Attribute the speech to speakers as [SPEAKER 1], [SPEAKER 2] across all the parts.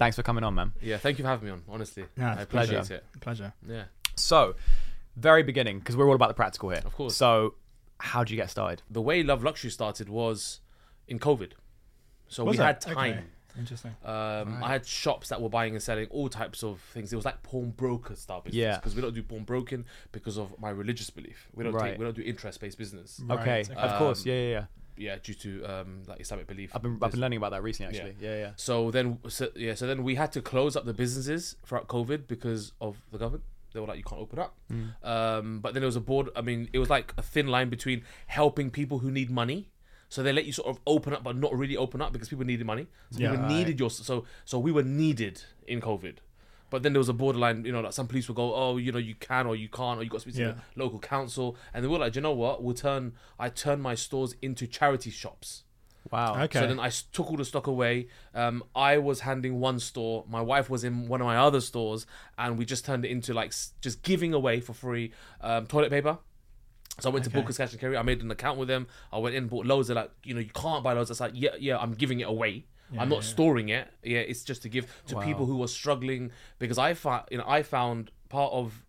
[SPEAKER 1] Thanks for coming on, man.
[SPEAKER 2] Yeah, thank you for having me on. Honestly,
[SPEAKER 3] Yeah,
[SPEAKER 2] I
[SPEAKER 3] it's
[SPEAKER 2] appreciate
[SPEAKER 1] pleasure.
[SPEAKER 2] it.
[SPEAKER 3] Pleasure.
[SPEAKER 2] Yeah,
[SPEAKER 1] So, very beginning, because we're all about the practical here.
[SPEAKER 2] Of course.
[SPEAKER 1] So, how did you get started?
[SPEAKER 2] the way Love Luxury started was in COVID. So
[SPEAKER 3] Was
[SPEAKER 2] we
[SPEAKER 3] it?
[SPEAKER 2] had
[SPEAKER 3] Okay.
[SPEAKER 2] time.
[SPEAKER 3] Interesting.
[SPEAKER 2] Um, I had shops that were buying and selling all types of things. It was like pawn broker style business.
[SPEAKER 1] Yeah.
[SPEAKER 2] Because we don't do pawn broking because of my religious belief. We don't
[SPEAKER 1] Right.
[SPEAKER 2] take, we don't do interest based business.
[SPEAKER 3] Right,
[SPEAKER 1] okay,
[SPEAKER 3] okay.
[SPEAKER 1] of course.
[SPEAKER 2] Um,
[SPEAKER 1] Yeah, yeah, yeah.
[SPEAKER 2] Yeah, due to um, like Islamic belief.
[SPEAKER 1] I've been, I've been learning about that recently, actually. Yeah, yeah.
[SPEAKER 2] So then, so, yeah, so then we had to close up the businesses throughout COVID because of the government. They were like, you can't open up.
[SPEAKER 1] Mm.
[SPEAKER 2] Um, but then there was a board. I mean, it was like a thin line between helping people who need money. So they let you sort of open up, but not really open up because people needed money. So
[SPEAKER 3] Yeah.
[SPEAKER 2] people
[SPEAKER 3] Right.
[SPEAKER 2] needed your so so we were needed in COVID. But then there was a borderline, you know, like some police would go, oh, you know, you can or you can't, or you got to speak to
[SPEAKER 3] Yeah.
[SPEAKER 2] the local council, and they were like, you know what? We'll turn. I turned my stores into charity shops.
[SPEAKER 1] Wow.
[SPEAKER 3] Okay.
[SPEAKER 2] So then I took all the stock away. Um, I was handing one store. My wife was in one of my other stores, and we just turned it into like just giving away for free um, toilet paper. So I went
[SPEAKER 3] Okay.
[SPEAKER 2] to Booker's Cash and Carry. I made an account with them. I went in, bought loads. They're like, you know, you can't buy loads. I was like, yeah, yeah, I'm giving it away.
[SPEAKER 3] Yeah,
[SPEAKER 2] I'm not
[SPEAKER 3] yeah,
[SPEAKER 2] storing it. Yeah, it's just to give to
[SPEAKER 1] Wow.
[SPEAKER 2] people who were struggling because I found, you know, I found part of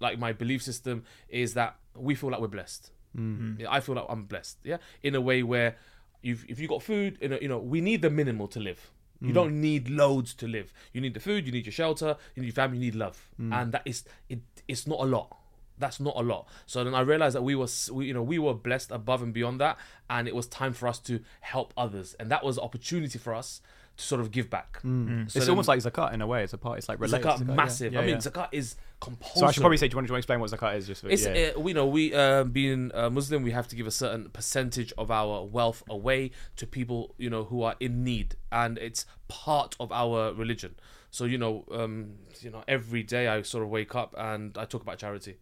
[SPEAKER 2] like my belief system is that we feel like we're blessed.
[SPEAKER 3] Mm.
[SPEAKER 2] Yeah, I feel like I'm blessed. Yeah, in a way where you've if you got food, you know, you know, we need the minimal to live. You don't need loads to live. You need the food, you need your shelter, you need your family, you need love, and that is it. It's not a lot. That's not a lot. So then I realized that we were, we, you know, we were blessed above and beyond that, and it was time for us to help others, and that was an opportunity for us to sort of give back. So
[SPEAKER 1] it's
[SPEAKER 2] then-
[SPEAKER 1] almost like zakat in a way. It's a part. It's like related.
[SPEAKER 2] zakat
[SPEAKER 1] to zakat, yeah.
[SPEAKER 2] massive.
[SPEAKER 1] Yeah,
[SPEAKER 2] I mean,
[SPEAKER 1] yeah.
[SPEAKER 2] zakat is compulsory.
[SPEAKER 1] So I should probably say, do you want to explain what zakat is? Just for,
[SPEAKER 2] It's
[SPEAKER 1] yeah.
[SPEAKER 2] uh, we know we uh, being uh, Muslim, we have to give a certain percentage of our wealth away to people you know who are in need, and it's part of our religion. So you know, um, you know, every day I sort of wake up and I talk about charity.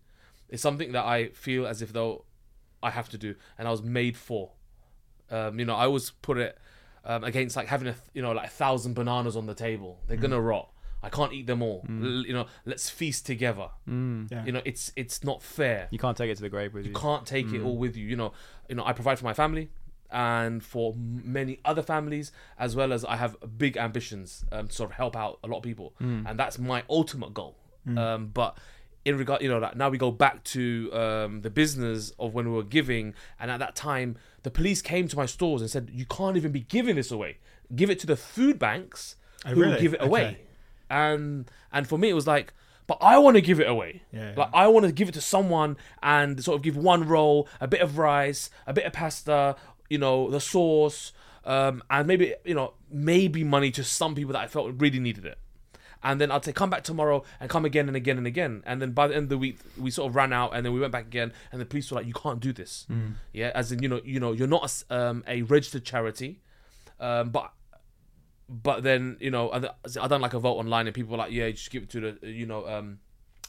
[SPEAKER 2] It's something that I feel as if though I have to do, and I was made for. Um, you know, I always put it um, against like having a th- you know like a thousand bananas on the table. They're gonna rot. I can't eat them all. L- you know, let's feast together.
[SPEAKER 3] Yeah.
[SPEAKER 2] You know, it's it's not fair
[SPEAKER 1] you can't take it to the grave with you.
[SPEAKER 2] you can't take it all with you. You know, you know, I provide for my family and for many other families, as well as I have big ambitions um, to sort of help out a lot of people, and that's my ultimate goal. Um, but in regard, you know, like now we go back to um, the business of when we were giving, and at that time, the police came to my stores and said, "You can't even be giving this away. Give it to the food banks
[SPEAKER 3] Oh,
[SPEAKER 2] who will
[SPEAKER 3] really?
[SPEAKER 2] give it away."
[SPEAKER 3] Okay.
[SPEAKER 2] And and for me, it was like. But I want to give it away.
[SPEAKER 3] Yeah,
[SPEAKER 2] Like I want to give it to someone and sort of give one roll, a bit of rice, a bit of pasta, you know, the sauce, um, and maybe you know maybe money to some people that I felt really needed it. And then I'd say come back tomorrow and come again and again and again. And then by the end of the week, we sort of ran out, and then we went back again. And the police were like, "You can't do this." Yeah, as in you know, you know, you're not a, s- um, a registered charity, um, but but then you know, I, I done like a vote online, and people were like, "Yeah, just give it to the you know um,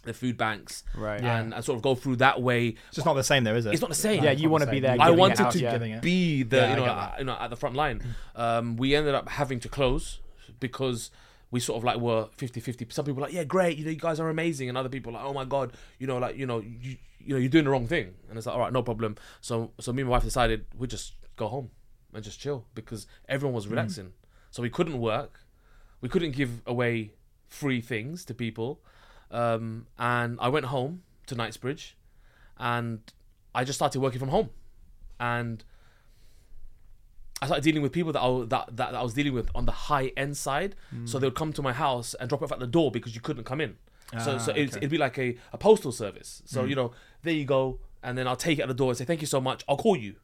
[SPEAKER 2] the food banks."
[SPEAKER 1] Right.
[SPEAKER 2] and, and sort of go through that way.
[SPEAKER 3] It's just not the same, though, is it?
[SPEAKER 2] It's not the same.
[SPEAKER 1] Yeah, you want to be there.
[SPEAKER 2] I wanted
[SPEAKER 1] out,
[SPEAKER 2] to
[SPEAKER 1] yeah.
[SPEAKER 2] be the
[SPEAKER 3] Yeah,
[SPEAKER 2] you know
[SPEAKER 3] get
[SPEAKER 2] uh, you know at the front line. Um, we ended up having to close because we sort of like were 50-50. Some people were like, yeah, great, you know, you guys are amazing, and other people were like, oh my god, you know, like you know, you you know, you're doing the wrong thing, and it's like, all right, no problem. So so me and my wife decided we'd just go home and just chill because everyone was relaxing, so we couldn't work, we couldn't give away free things to people, um, and I went home to Knightsbridge, and I just started working from home, and I started dealing with people that I, that, that, that I was dealing with on the high end side. So they would come to my house and drop it off at the door because you couldn't come in. so
[SPEAKER 3] Ah,
[SPEAKER 2] so it'd,
[SPEAKER 3] okay.
[SPEAKER 2] it'd be like a, a postal service. So, you know, there you go. And then I'll take it at the door and say, thank you so much. I'll call you.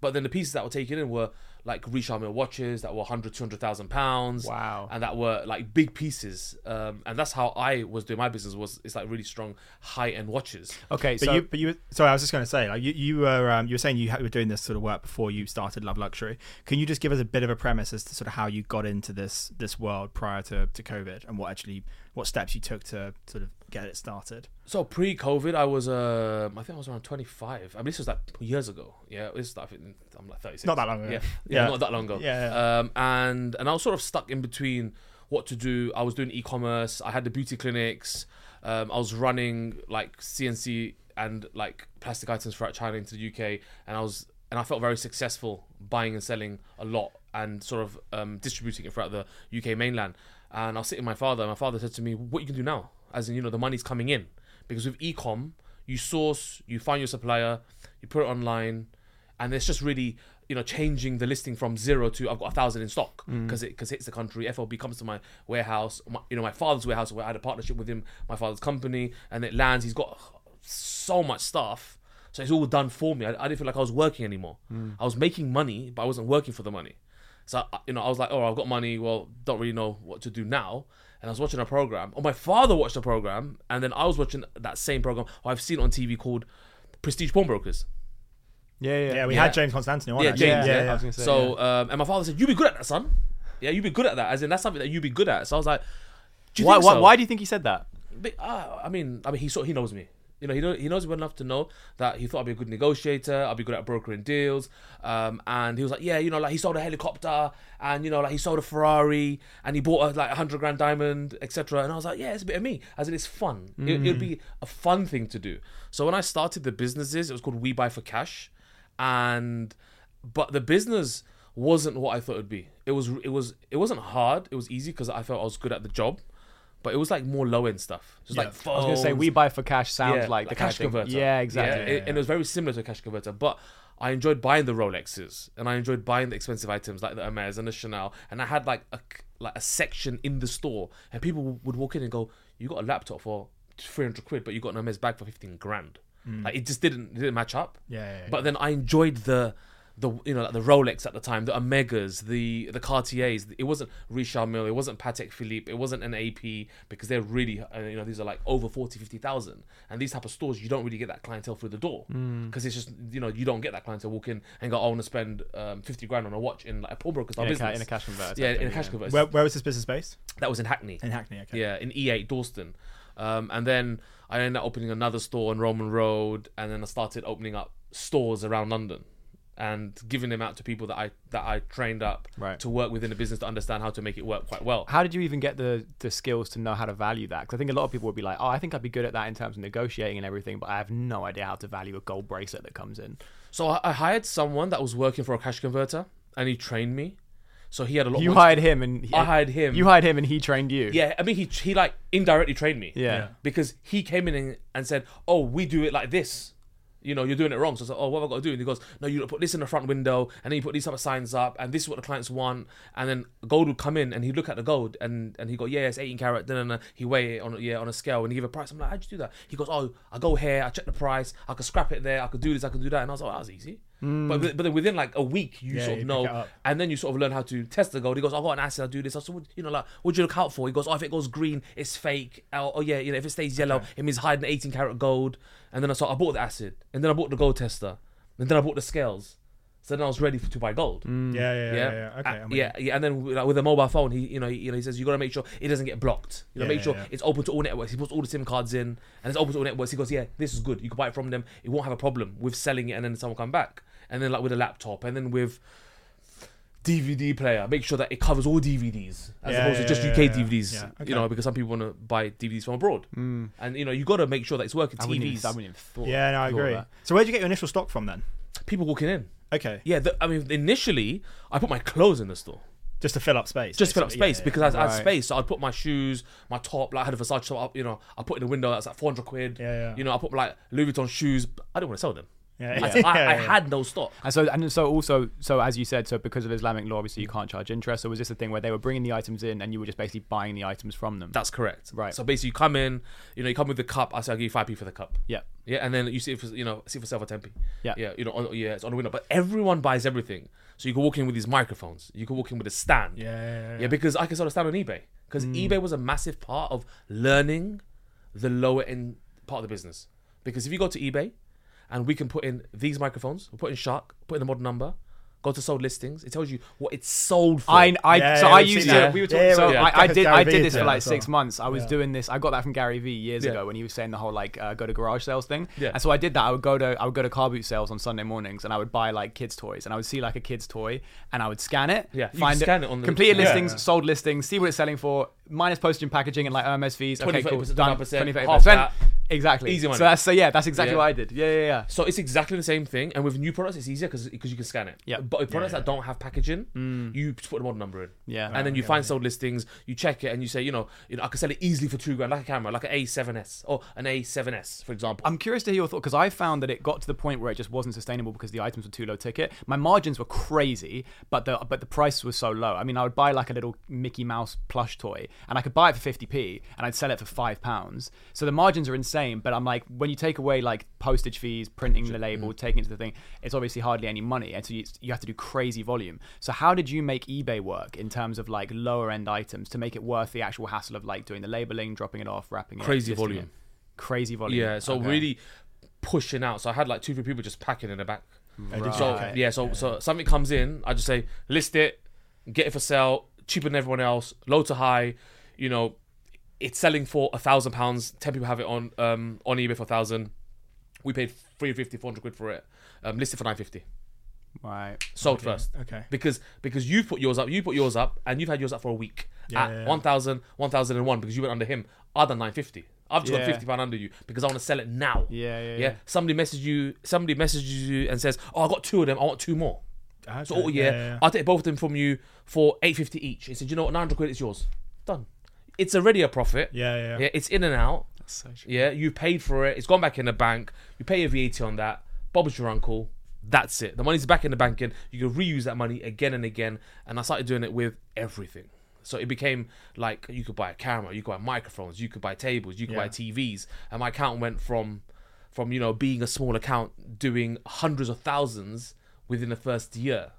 [SPEAKER 2] But then the pieces that were taken in were like Richard Mille watches that were 100, 200,000 pounds.
[SPEAKER 1] Wow.
[SPEAKER 2] And that were like big pieces. Um, and that's how I was doing my business was it's like really strong high end watches.
[SPEAKER 1] Okay,
[SPEAKER 3] But
[SPEAKER 1] so
[SPEAKER 3] you, but you, sorry, I was just going to say, like you, you were, um, you were saying you were doing this sort of work before you started Love Luxury. Can you just give us a bit of a premise as to sort of how you got into this this world prior to, to COVID and what actually what steps you took to sort of get it started?
[SPEAKER 2] So pre-COVID, I was uh, I think I was around 25. I mean, this was like years ago. Yeah, this is, I think I'm like 36.
[SPEAKER 3] Not that long ago.
[SPEAKER 2] Yeah, yeah,
[SPEAKER 3] Yeah.
[SPEAKER 2] not that long ago.
[SPEAKER 3] Yeah,
[SPEAKER 2] Um, and and I was sort of stuck in between what to do. I was doing e-commerce. I had the beauty clinics. Um, I was running like CNC and like plastic items throughout China into the UK, and I was and I felt very successful buying and selling a lot and sort of um, distributing it throughout the UK mainland. and I was sitting with my father. And my father said to me, "What you can do now? As in, you know, the money's coming in because with e-com, you source, you find your supplier, you put it online, and it's just really." You know, changing the listing from zero to I've got a thousand in stock mm. because it because hits the country. FLB comes to my warehouse, my, you know, my father's warehouse where I had a partnership with him, my father's company, and it lands. He's got so much stuff, so it's all done for me. I, I didn't feel like I was working anymore. Mm. I was making money, but I wasn't working for the money. So you know, I was like, oh, I've got money. Well, don't really know what to do now. And I was watching a program. Or my father watched a program, and then I was watching that same program I've seen on TV called Prestige Pawnbrokers.
[SPEAKER 1] Yeah, yeah.
[SPEAKER 3] Yeah, we
[SPEAKER 2] Yeah.
[SPEAKER 3] had James Constantine on.
[SPEAKER 2] Yeah,
[SPEAKER 3] actually.
[SPEAKER 2] James,
[SPEAKER 1] yeah,
[SPEAKER 3] yeah,
[SPEAKER 1] I was gonna say,
[SPEAKER 2] So, um, and my father said, "You'd be good at that, son. Yeah, you'd be good at that. As in, that's something that you'd be good at." So I was like, "Do you
[SPEAKER 1] why,
[SPEAKER 2] think
[SPEAKER 1] why,
[SPEAKER 2] so?"
[SPEAKER 1] why do you think he said that?
[SPEAKER 2] But, uh, I mean, I mean, he sort he knows me. You know, he know, he knows me well enough to know that he thought I'd be a good negotiator. I'd be good at brokering deals. Um, and he was like, yeah, you know, like he sold a helicopter, and you know, like he sold a Ferrari, and he bought a like a hundred grand diamond, etc. And I was like, yeah, it's a bit of me, as in it's fun. It, it'd be a fun thing to do. So when I started the businesses, it was called We Buy for Cash, and but the business wasn't what I thought it'd be. It was it was it wasn't hard. It was easy because I felt I was good at the job. But it was like more low end stuff. Just
[SPEAKER 3] Yeah.
[SPEAKER 2] like
[SPEAKER 1] I was gonna say we buy for cash sounds
[SPEAKER 2] yeah,
[SPEAKER 1] like the
[SPEAKER 2] cash converter.
[SPEAKER 1] Yeah, exactly.
[SPEAKER 2] Yeah, it- and it was very similar to a cash converter. But I enjoyed buying the Rolexes and I enjoyed buying the expensive items like the Hermes and the Chanel. And I had like a like a section in the store, and people would walk in and go, "You got a laptop for three hundred quid, but you got an Hermes bag for fifteen grand." Like it just didn't it didn't match up.
[SPEAKER 3] Yeah, yeah, yeah.
[SPEAKER 2] But then I enjoyed the the you know like the Rolex at the time, the Omegas, the the Cartiers. It wasn't Richard Mille, it wasn't Patek Philippe, it wasn't an AP because they're really uh, you know these are like over 40, 50,000. And these type of stores you don't really get that clientele through the door because it's just you know you don't get that clientele walk in and go I want to spend um, 50 grand on a watch in like a pawnbroker style
[SPEAKER 1] in, a
[SPEAKER 2] business.
[SPEAKER 1] ca- in a cash converter.
[SPEAKER 2] yeah, in a cash
[SPEAKER 1] yeah.
[SPEAKER 2] converter.
[SPEAKER 3] Where, where was this business based?
[SPEAKER 2] that was in Hackney.
[SPEAKER 3] In Hackney. Okay.
[SPEAKER 2] Yeah, in E8 Dalston. Um, and then I ended up opening another store on Roman Road, and then I started opening up stores around London and giving them out to people that I that I trained up
[SPEAKER 1] Right.
[SPEAKER 2] to work within the business to understand how to make it work quite well.
[SPEAKER 1] How did you even get the the skills to know how to value that? Because I think a lot of people would be like, "Oh, I think I'd be good at that in terms of negotiating and everything," but I have no idea how to value a gold bracelet that comes in.
[SPEAKER 2] So I, I hired someone that was working for a cash converter, and he trained me. So he had a lot.
[SPEAKER 1] You
[SPEAKER 2] once-
[SPEAKER 1] hired him, and he,
[SPEAKER 2] I hired him.
[SPEAKER 1] You hired him, and he trained you.
[SPEAKER 2] Yeah, I mean he he like indirectly trained me.
[SPEAKER 1] Yeah.
[SPEAKER 3] Yeah.
[SPEAKER 2] because he came in and, and said, "Oh, we do it like this." You know, you're doing it wrong. So I said, "Oh, what have I got to do?" And he goes, "No, you put this in the front window, and then you put these type of signs up, and this is what the clients want." And then gold would come in, and he'd look at the gold, and and he go, "Yeah, it's 18 carat." Then and he weigh it on yeah on a scale, and he give a price. I'm like, "How'd you do that?" He goes, "Oh, I go here, I check the price, I could scrap it there, I could do this, I could do that," and I was like, oh, "That was easy." But but then within like a week, you
[SPEAKER 3] Yeah,
[SPEAKER 2] sort of
[SPEAKER 3] it
[SPEAKER 2] know, and then you sort of learn how to test the gold. He goes, I got an acid, I do this. I said, "What- you know, like, what do you look out for? He goes, oh, if it goes green, it's fake. Oh, oh, yeah, you know, if it stays yellow, it means hiding 18 karat gold. And then I saw, I bought the acid, and then I bought the gold tester, and then I bought the scales. So then I was ready for, to buy gold.
[SPEAKER 3] Yeah, yeah, yeah. yeah, yeah. Okay.
[SPEAKER 2] Uh, yeah, yeah, and then like, with a mobile phone, he, you know, he, you know, he says you got to make sure it doesn't get blocked. You know,
[SPEAKER 3] Yeah,
[SPEAKER 2] make sure
[SPEAKER 3] yeah.
[SPEAKER 2] it's open to all networks. He puts all the SIM cards in, and it's open to all networks. He goes, yeah, this is good. You can buy it from them. It won't have a problem with selling it, and then someone come back. And then like with a laptop, and then with DVD player, make sure that it covers all DVDs as
[SPEAKER 3] Yeah,
[SPEAKER 2] opposed
[SPEAKER 3] yeah,
[SPEAKER 2] to just
[SPEAKER 3] yeah,
[SPEAKER 2] UK
[SPEAKER 3] yeah.
[SPEAKER 2] DVDs.
[SPEAKER 3] Yeah, okay.
[SPEAKER 2] You know, because some people want to buy DVDs from abroad, hmm. and you know, you got to make sure that it's working.
[SPEAKER 1] I wouldn't,
[SPEAKER 2] TVs,
[SPEAKER 1] even, I wouldn't even thought.
[SPEAKER 3] Yeah, no, I agree. So where'd you get your initial stock from then?
[SPEAKER 2] people walking in.
[SPEAKER 3] Okay.
[SPEAKER 2] Yeah, the, I mean, initially I put my clothes in the store.
[SPEAKER 3] Just to fill up space.
[SPEAKER 2] just to fill up space
[SPEAKER 3] Yeah,
[SPEAKER 2] because I, I had space. So I'd put my shoes, my top, like I had a Versace top up, you know, I put in the window that's like 400 quid.
[SPEAKER 3] Yeah, yeah.
[SPEAKER 2] You know, I put like Louis Vuitton shoes. I didn't want to sell them.
[SPEAKER 3] Yeah,
[SPEAKER 2] I,
[SPEAKER 3] yeah.
[SPEAKER 2] I, I
[SPEAKER 3] Yeah, yeah.
[SPEAKER 2] had no stock.
[SPEAKER 1] And so, and so also, so as you said, so because of Islamic law, obviously you can't charge interest. So was this a thing where they were bringing the items in and you were just basically buying the items from them?
[SPEAKER 2] That's correct.
[SPEAKER 1] Right.
[SPEAKER 2] So basically, you come in, you know, you come with the cup. I say I'll give you five p for the cup.
[SPEAKER 1] yeah.
[SPEAKER 2] Yeah, and then you see if you know see it for sale for ten p.
[SPEAKER 1] Yeah.
[SPEAKER 2] yeah, you know, on, yeah, it's on the window. But everyone buys everything, so you can walk in with these microphones. You can walk in with a stand.
[SPEAKER 3] Yeah, yeah, yeah.
[SPEAKER 2] Yeah, because I can sort of stand on eBay because mm. eBay was a massive part of learning the lower end part of the business. Because if you go to eBay and we can put in these microphones, we put in Shark, put in the model number, go to sold listings, it tells you what it's sold for.
[SPEAKER 1] I, I
[SPEAKER 3] Yeah,
[SPEAKER 1] so
[SPEAKER 3] yeah,
[SPEAKER 1] I used
[SPEAKER 3] seen
[SPEAKER 1] to.
[SPEAKER 3] that.
[SPEAKER 1] We were
[SPEAKER 3] Yeah,
[SPEAKER 1] talking. so
[SPEAKER 3] yeah,
[SPEAKER 1] I, I did. I did
[SPEAKER 3] did
[SPEAKER 1] this for like six months. I was
[SPEAKER 3] Yeah.
[SPEAKER 1] doing this. I got that from Gary Vee years
[SPEAKER 2] Yeah.
[SPEAKER 1] ago when he was saying the whole like uh, go to garage sales thing.
[SPEAKER 2] Yeah.
[SPEAKER 1] And so I did that. I would go to I would go to car boot sales on Sunday mornings and I would buy like kids toys and I would see like a kid's toy and I would scan it.
[SPEAKER 2] Yeah, you
[SPEAKER 1] Find
[SPEAKER 2] can scan it on the-
[SPEAKER 1] completed
[SPEAKER 2] Yeah.
[SPEAKER 1] listings,
[SPEAKER 3] Yeah.
[SPEAKER 1] sold listings, see what it's selling for, minus postage and packaging and like Hermes fees. Okay, cool.
[SPEAKER 2] 30%,
[SPEAKER 1] Done.
[SPEAKER 2] 25%,
[SPEAKER 1] 20,
[SPEAKER 2] half
[SPEAKER 1] 30%.
[SPEAKER 2] that.
[SPEAKER 1] exactly.
[SPEAKER 2] Easy money.
[SPEAKER 1] So that's so yeah, that's exactly
[SPEAKER 2] Yeah.
[SPEAKER 1] what I did. Yeah, yeah, yeah.
[SPEAKER 2] So it's exactly the same thing, and with new products, it's easier because because you can scan it.
[SPEAKER 1] Yep.
[SPEAKER 2] But with products
[SPEAKER 3] Yeah,
[SPEAKER 2] that don't have packaging,
[SPEAKER 1] Mm.
[SPEAKER 2] you put the model number in,
[SPEAKER 1] Yeah.
[SPEAKER 2] and then you find
[SPEAKER 3] yeah.
[SPEAKER 2] sold listings. You check it, and you say, you know, you know, I can sell it easily for two grand, like a camera, like an A7S or an A7S, for example.
[SPEAKER 1] I'm curious to hear your thought because I found that it got to the point where it just wasn't sustainable because the items were too low ticket. My margins were crazy, but the but the price was so low. I mean, I would buy like a little Mickey Mouse plush toy, and I could buy it for 50p, and I'd sell it for five pounds. So the margins are insane. But I'm like, when you take away like postage fees, printing the label, mm. taking it to the thing, it's obviously hardly any money, and so you, you have to do crazy volume. So how did you make eBay work in terms of like lower end items to make it worth the actual hassle of like doing the labeling, dropping it off, wrapping it,
[SPEAKER 2] Crazy
[SPEAKER 1] listing
[SPEAKER 2] volume.
[SPEAKER 1] it? Crazy volume.
[SPEAKER 2] yeah, so
[SPEAKER 1] Okay.
[SPEAKER 2] really pushing out. So I had like two, three people just packing in the back.
[SPEAKER 3] Right.
[SPEAKER 2] So
[SPEAKER 3] Okay.
[SPEAKER 2] yeah, so so something comes in, I just say list it, get it for sale, cheaper than everyone else, low to high. You know, it's selling for a thousand pounds. Ten people have it on um on eBay for a thousand. We paid 350, 400 quid for it. Um, listed for nine fifty.
[SPEAKER 1] Right.
[SPEAKER 2] Sold first
[SPEAKER 3] Okay.
[SPEAKER 2] because because you put yours up, you put yours up, and you've had yours up for a week
[SPEAKER 3] Yeah,
[SPEAKER 2] at
[SPEAKER 3] yeah, yeah.
[SPEAKER 2] 1,000, 1,001 because you went under him. Nine fifty. I've just
[SPEAKER 1] Yeah.
[SPEAKER 2] got fifty pound under you because I want to sell it now.
[SPEAKER 1] Yeah, yeah,
[SPEAKER 2] Yeah.
[SPEAKER 1] yeah.
[SPEAKER 2] Somebody messages you. Somebody messages you and says, "Oh, I got two of them. I want two more."
[SPEAKER 3] Ah, okay.
[SPEAKER 2] So oh, yeah, I'll take both of them from you for eight fifty each. He said, "You know what? Nine hundred quid is yours. Done. It's already a profit.
[SPEAKER 3] Yeah, yeah,
[SPEAKER 2] Yeah,
[SPEAKER 3] yeah.
[SPEAKER 2] it's in and out.
[SPEAKER 1] That's so.
[SPEAKER 2] Yeah, you paid for it. It's gone back in the bank. You pay your VAT on that. Bob's your uncle. That's it. The money's back in the bank, and you can reuse that money again and again. And I started doing it with everything. So it became like you could buy a camera, you could buy microphones, you could buy tables, you could buy TVs, and my account went from from you know being a small account doing hundreds of thousands within the first year.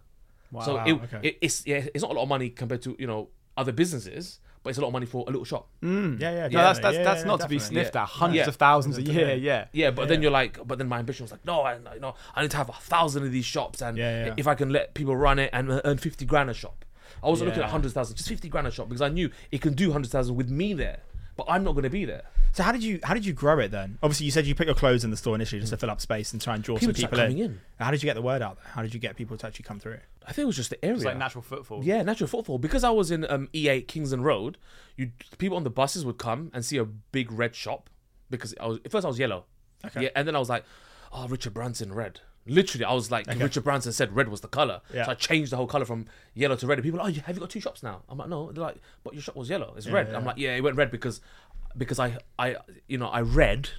[SPEAKER 2] So
[SPEAKER 3] Wow,
[SPEAKER 2] it,
[SPEAKER 3] okay.
[SPEAKER 2] it, it's yeah, it's not a lot of money compared to you know other businesses, but it's a lot of money for a little shop. Mm.
[SPEAKER 3] Yeah, yeah.
[SPEAKER 1] No, that's that's
[SPEAKER 3] Yeah,
[SPEAKER 1] that's
[SPEAKER 3] yeah,
[SPEAKER 1] not to be
[SPEAKER 3] definitely.
[SPEAKER 1] sniffed at. Hundreds
[SPEAKER 2] Yeah.
[SPEAKER 1] of thousands a year. Yeah.
[SPEAKER 2] Yeah, but then you're like, but then my ambition was like, no, I, you know, I need to have a thousand of these shops, and
[SPEAKER 3] Yeah, yeah.
[SPEAKER 2] if I can let people run it and earn fifty grand a shop, I wasn't looking
[SPEAKER 3] Yeah.
[SPEAKER 2] at hundred thousand, just fifty grand a shop because I knew it can do hundred thousand with me there, but I'm not going to be there.
[SPEAKER 3] So how did you how did you grow it then? Obviously, you said you put your clothes in the store initially just to fill up space and try and draw
[SPEAKER 2] People
[SPEAKER 3] some
[SPEAKER 2] just
[SPEAKER 3] people
[SPEAKER 2] start
[SPEAKER 3] in.
[SPEAKER 2] coming in.
[SPEAKER 3] How did you get the word out there? How did you get people to actually come through?
[SPEAKER 2] I think it was just the area.
[SPEAKER 1] It's like natural footfall.
[SPEAKER 2] Yeah, natural footfall. Because I was in um, E8 Kingsland Road, you people on the buses would come and see a big red shop because I was at first I was yellow.
[SPEAKER 3] Okay.
[SPEAKER 2] Yeah, and then I was like, oh, Richard Branson red. Literally, I was like, Richard Branson said red was the color,
[SPEAKER 3] Yeah.
[SPEAKER 2] so I changed the whole color from yellow to red. And people, are, oh, have you got two shops now? I'm like, no. They're like, but your shop was yellow. It's red. I'm like, yeah, it went red because because I I you know I read.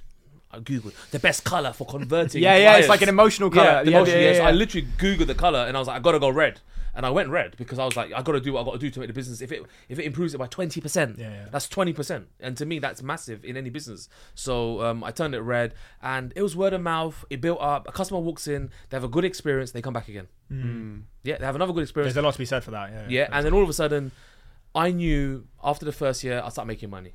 [SPEAKER 2] I googled the best color for converting.
[SPEAKER 1] Yeah, yeah, it's like an emotional colour.
[SPEAKER 2] Yeah, the
[SPEAKER 1] Yeah,
[SPEAKER 2] emotion,
[SPEAKER 1] yeah,
[SPEAKER 2] So I literally googled the color and I was like, I gotta go red, and I went red because I was like, I gotta do what I gotta do to make the business. If it if it improves it by twenty percent,
[SPEAKER 3] Yeah, yeah.
[SPEAKER 2] that's twenty percent, and to me that's massive in any business. So um, I turned it red, and it was word of mouth. It built up. A customer walks in, they have a good experience, they come back again. Yeah, they have another good experience.
[SPEAKER 3] There's a lot to be said for that. Yeah.
[SPEAKER 2] Yeah, and then all of a sudden, I knew after the first year I start making money.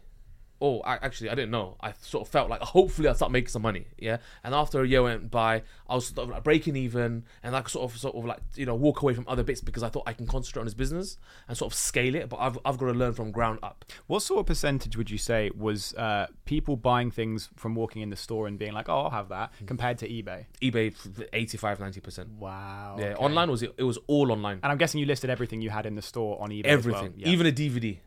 [SPEAKER 2] Oh, I, actually, I didn't know. I sort of felt like hopefully I'll start making some money. Yeah, and after a year went by, I was sort of like breaking even, and I could sort of sort of like you know walk away from other bits because I thought I can concentrate on this business and sort of scale it. But I've I've got to learn from ground up.
[SPEAKER 1] What sort of percentage would you say was uh, people buying things from walking in the store and being like, "Oh, I'll have that," compared to eBay?
[SPEAKER 2] eBay 85 90 percent.
[SPEAKER 1] Wow.
[SPEAKER 2] Yeah,
[SPEAKER 1] okay.
[SPEAKER 2] online was it it was all online.
[SPEAKER 1] And I'm guessing you listed everything you had in the store on eBay. as well.
[SPEAKER 2] Everything,
[SPEAKER 1] Yeah.
[SPEAKER 2] even a DVD.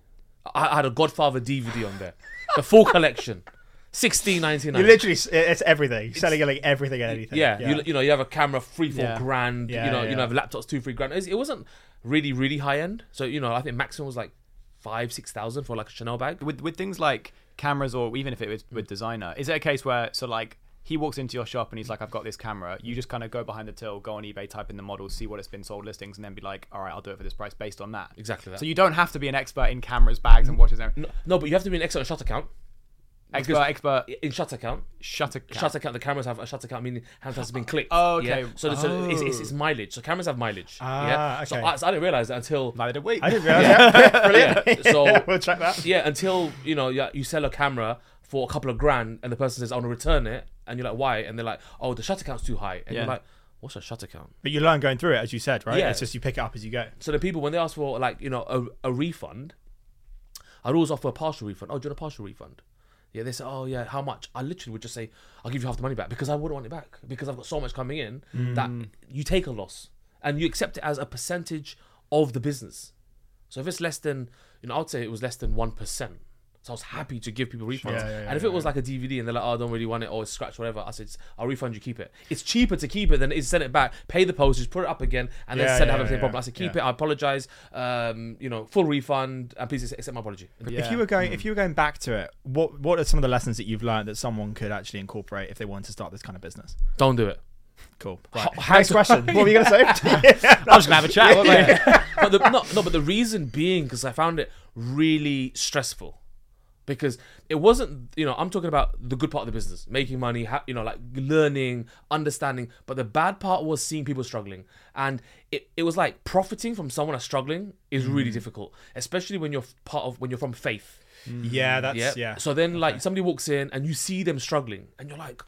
[SPEAKER 2] I I had a Godfather DVD on there, the full collection, sixteen ninety nine.
[SPEAKER 3] You literally, it's everything. Selling like everything and anything.
[SPEAKER 2] Yeah, You, you know, you have a camera three, four
[SPEAKER 1] Yeah.
[SPEAKER 2] grand.
[SPEAKER 3] Yeah,
[SPEAKER 2] you know,
[SPEAKER 3] yeah.
[SPEAKER 2] you know, have laptops two, three grand. It, it wasn't really, really high end. So you know, I think maximum was like five, six thousand for like a Chanel bag.
[SPEAKER 1] with with things like cameras or even if it was with designer, is it a case where so like he walks into your shop and he's like, I've got this camera. You just kind of go behind the till, go on eBay, type in the model, see what it's been sold listings, and then be like, all right, I'll do it for this price based on that.
[SPEAKER 2] Exactly that.
[SPEAKER 1] So you don't have to be an expert in cameras, bags, and watches. And everything.
[SPEAKER 2] no, no, but you have to be an expert on shutter count.
[SPEAKER 1] expert,
[SPEAKER 2] because-
[SPEAKER 1] expert
[SPEAKER 2] In shutter count,
[SPEAKER 1] shutter. count.
[SPEAKER 2] shutter count. The cameras have a shutter count, meaning how much has been clicked.
[SPEAKER 1] Oh, okay.
[SPEAKER 2] Yeah? So, so it's, it's,
[SPEAKER 1] Oh.
[SPEAKER 2] it's mileage. So cameras have mileage.
[SPEAKER 3] Ah,
[SPEAKER 2] yeah. So
[SPEAKER 3] okay.
[SPEAKER 2] I, so I didn't realize that until
[SPEAKER 1] Neither did we.
[SPEAKER 3] I didn't realize. Yeah. Brilliant.
[SPEAKER 2] Yeah, so-
[SPEAKER 3] we'll check that.
[SPEAKER 2] yeah, until you know, yeah, you sell a camera for a couple of grand, and the person says, "I want to return it," and you're like, "Why?" And they're like, "Oh, the shutter count's too high," and
[SPEAKER 1] Yeah.
[SPEAKER 2] you're like, "What's a shutter count?"
[SPEAKER 3] But you learn going through it, as you said, right?
[SPEAKER 2] Yeah.
[SPEAKER 3] It's just you pick it up as you go.
[SPEAKER 2] So the people when they ask for like you know a, a refund, I'd always offer a partial refund. Oh, do you want a partial refund? Yeah, they say, oh yeah, how much? I literally would just say, I'll give you half the money back because I wouldn't want it back because I've got so much coming in that mm. you take a loss and you accept it as a percentage of the business. So if it's less than, you know, I'd say it was less than one percent. So I was happy to give people refunds.
[SPEAKER 3] Yeah, yeah, yeah,
[SPEAKER 2] and if it was like a DVD and they're like, "Oh, I don't really want it," or it's scratched, whatever, I said, "I'll refund you. Keep it. It's cheaper to keep it than it is to send it back. Pay the postage, put it up again, and then
[SPEAKER 3] Yeah,
[SPEAKER 2] send
[SPEAKER 3] yeah,
[SPEAKER 2] have the same
[SPEAKER 3] yeah,
[SPEAKER 2] problem." I said, "Keep
[SPEAKER 3] yeah.
[SPEAKER 2] it. I apologize. Um, you know, full refund, and please accept my apology."
[SPEAKER 1] Yeah.
[SPEAKER 3] If you were going, if you were going back to it, what what are some of the lessons that you've learned that someone could actually incorporate if they wanted to start this kind of business?
[SPEAKER 2] Don't do it.
[SPEAKER 3] Cool.
[SPEAKER 2] H-
[SPEAKER 3] Right.
[SPEAKER 2] how
[SPEAKER 3] Next question. What were you going to say?
[SPEAKER 1] I'm just gonna have a chat. What about
[SPEAKER 2] but the, no, no, but the reason being because I found it really stressful. Because it wasn't, you know, I'm talking about the good part of the business, making money, ha- you know, like learning, understanding. But the bad part was seeing people struggling, and it, it was like profiting from someone that's struggling is really mm. difficult, especially when you're part of when you're from faith. Mm.
[SPEAKER 3] yeah, that's
[SPEAKER 2] Yeah.
[SPEAKER 3] yeah.
[SPEAKER 2] So then, like, somebody walks in and you see them struggling, and you're like,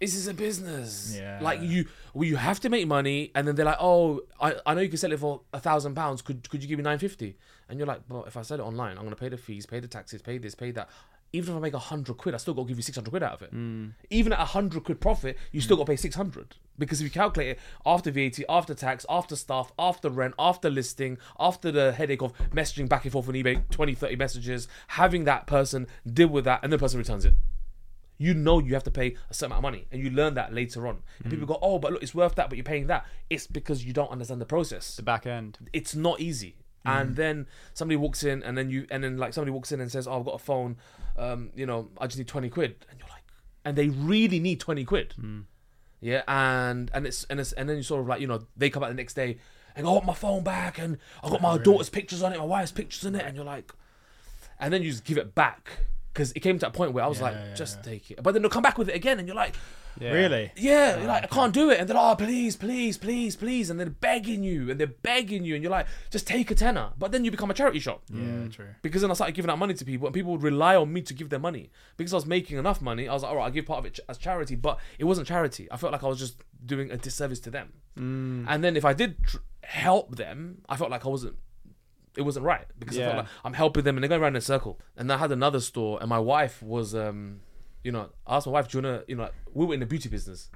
[SPEAKER 2] "This is a business.
[SPEAKER 3] Yeah.
[SPEAKER 2] Like you, well, you have to make money." And then they're like, "Oh, I, I know you can sell it for a thousand pounds. Could could you give me nine fifty? And you're like, "Well, if I sell it online, I'm gonna pay the fees, pay the taxes, pay this, pay that." Even if I make a hundred quid, I still got to give you six hundred quid out of it. Mm. Even at a hundred quid profit, you still got to pay six hundred. Because if you calculate it after VAT, after tax, after staff, after rent, after listing, after the headache of messaging back and forth on eBay, 20, 30 messages, having that person deal with that, and the person returns it. You know you have to pay a certain amount of money and you learn that later on. And people mm. go oh but look it's worth that but you're paying that. It's because you don't understand the process.
[SPEAKER 1] The back end.
[SPEAKER 2] it's not easy and then somebody walks in and then you and then like somebody walks in and says oh i've got a phone um you know i just need 20 quid. And you're like and they really need 20 quid. Yeah and and it's and it's and then you sort of like you know they come out the next day and go, I want my phone back and i got my daughter's pictures on it my wife's pictures on it and you're like and then you just give it back because it came to a point where I was
[SPEAKER 3] Yeah,
[SPEAKER 2] like,
[SPEAKER 3] yeah,
[SPEAKER 2] just
[SPEAKER 3] yeah.
[SPEAKER 2] take it. But then they'll come back with it again, and you're like,
[SPEAKER 1] Yeah.
[SPEAKER 3] Really?
[SPEAKER 2] yeah, you're like I can't do it, and they're like, oh please, please, please, please, and they're begging you, and they're begging you, and you're like, just take a tenner. But then you become a charity shop
[SPEAKER 3] Yeah, mm. true.
[SPEAKER 2] because then I started giving out money to people, and people would rely on me to give them money because I was making enough money. I was like, all right, I'll give part of it ch- as charity, but it wasn't charity. I felt like I was just doing a disservice to them. Mm. And then if I did tr- help them, I felt like I wasn't. It wasn't right because I felt like I'm helping them and they're going around in a circle. And I had another store, and my wife was, um, you know, I asked my wife, "Do you wanna, you know, we were in the beauty business."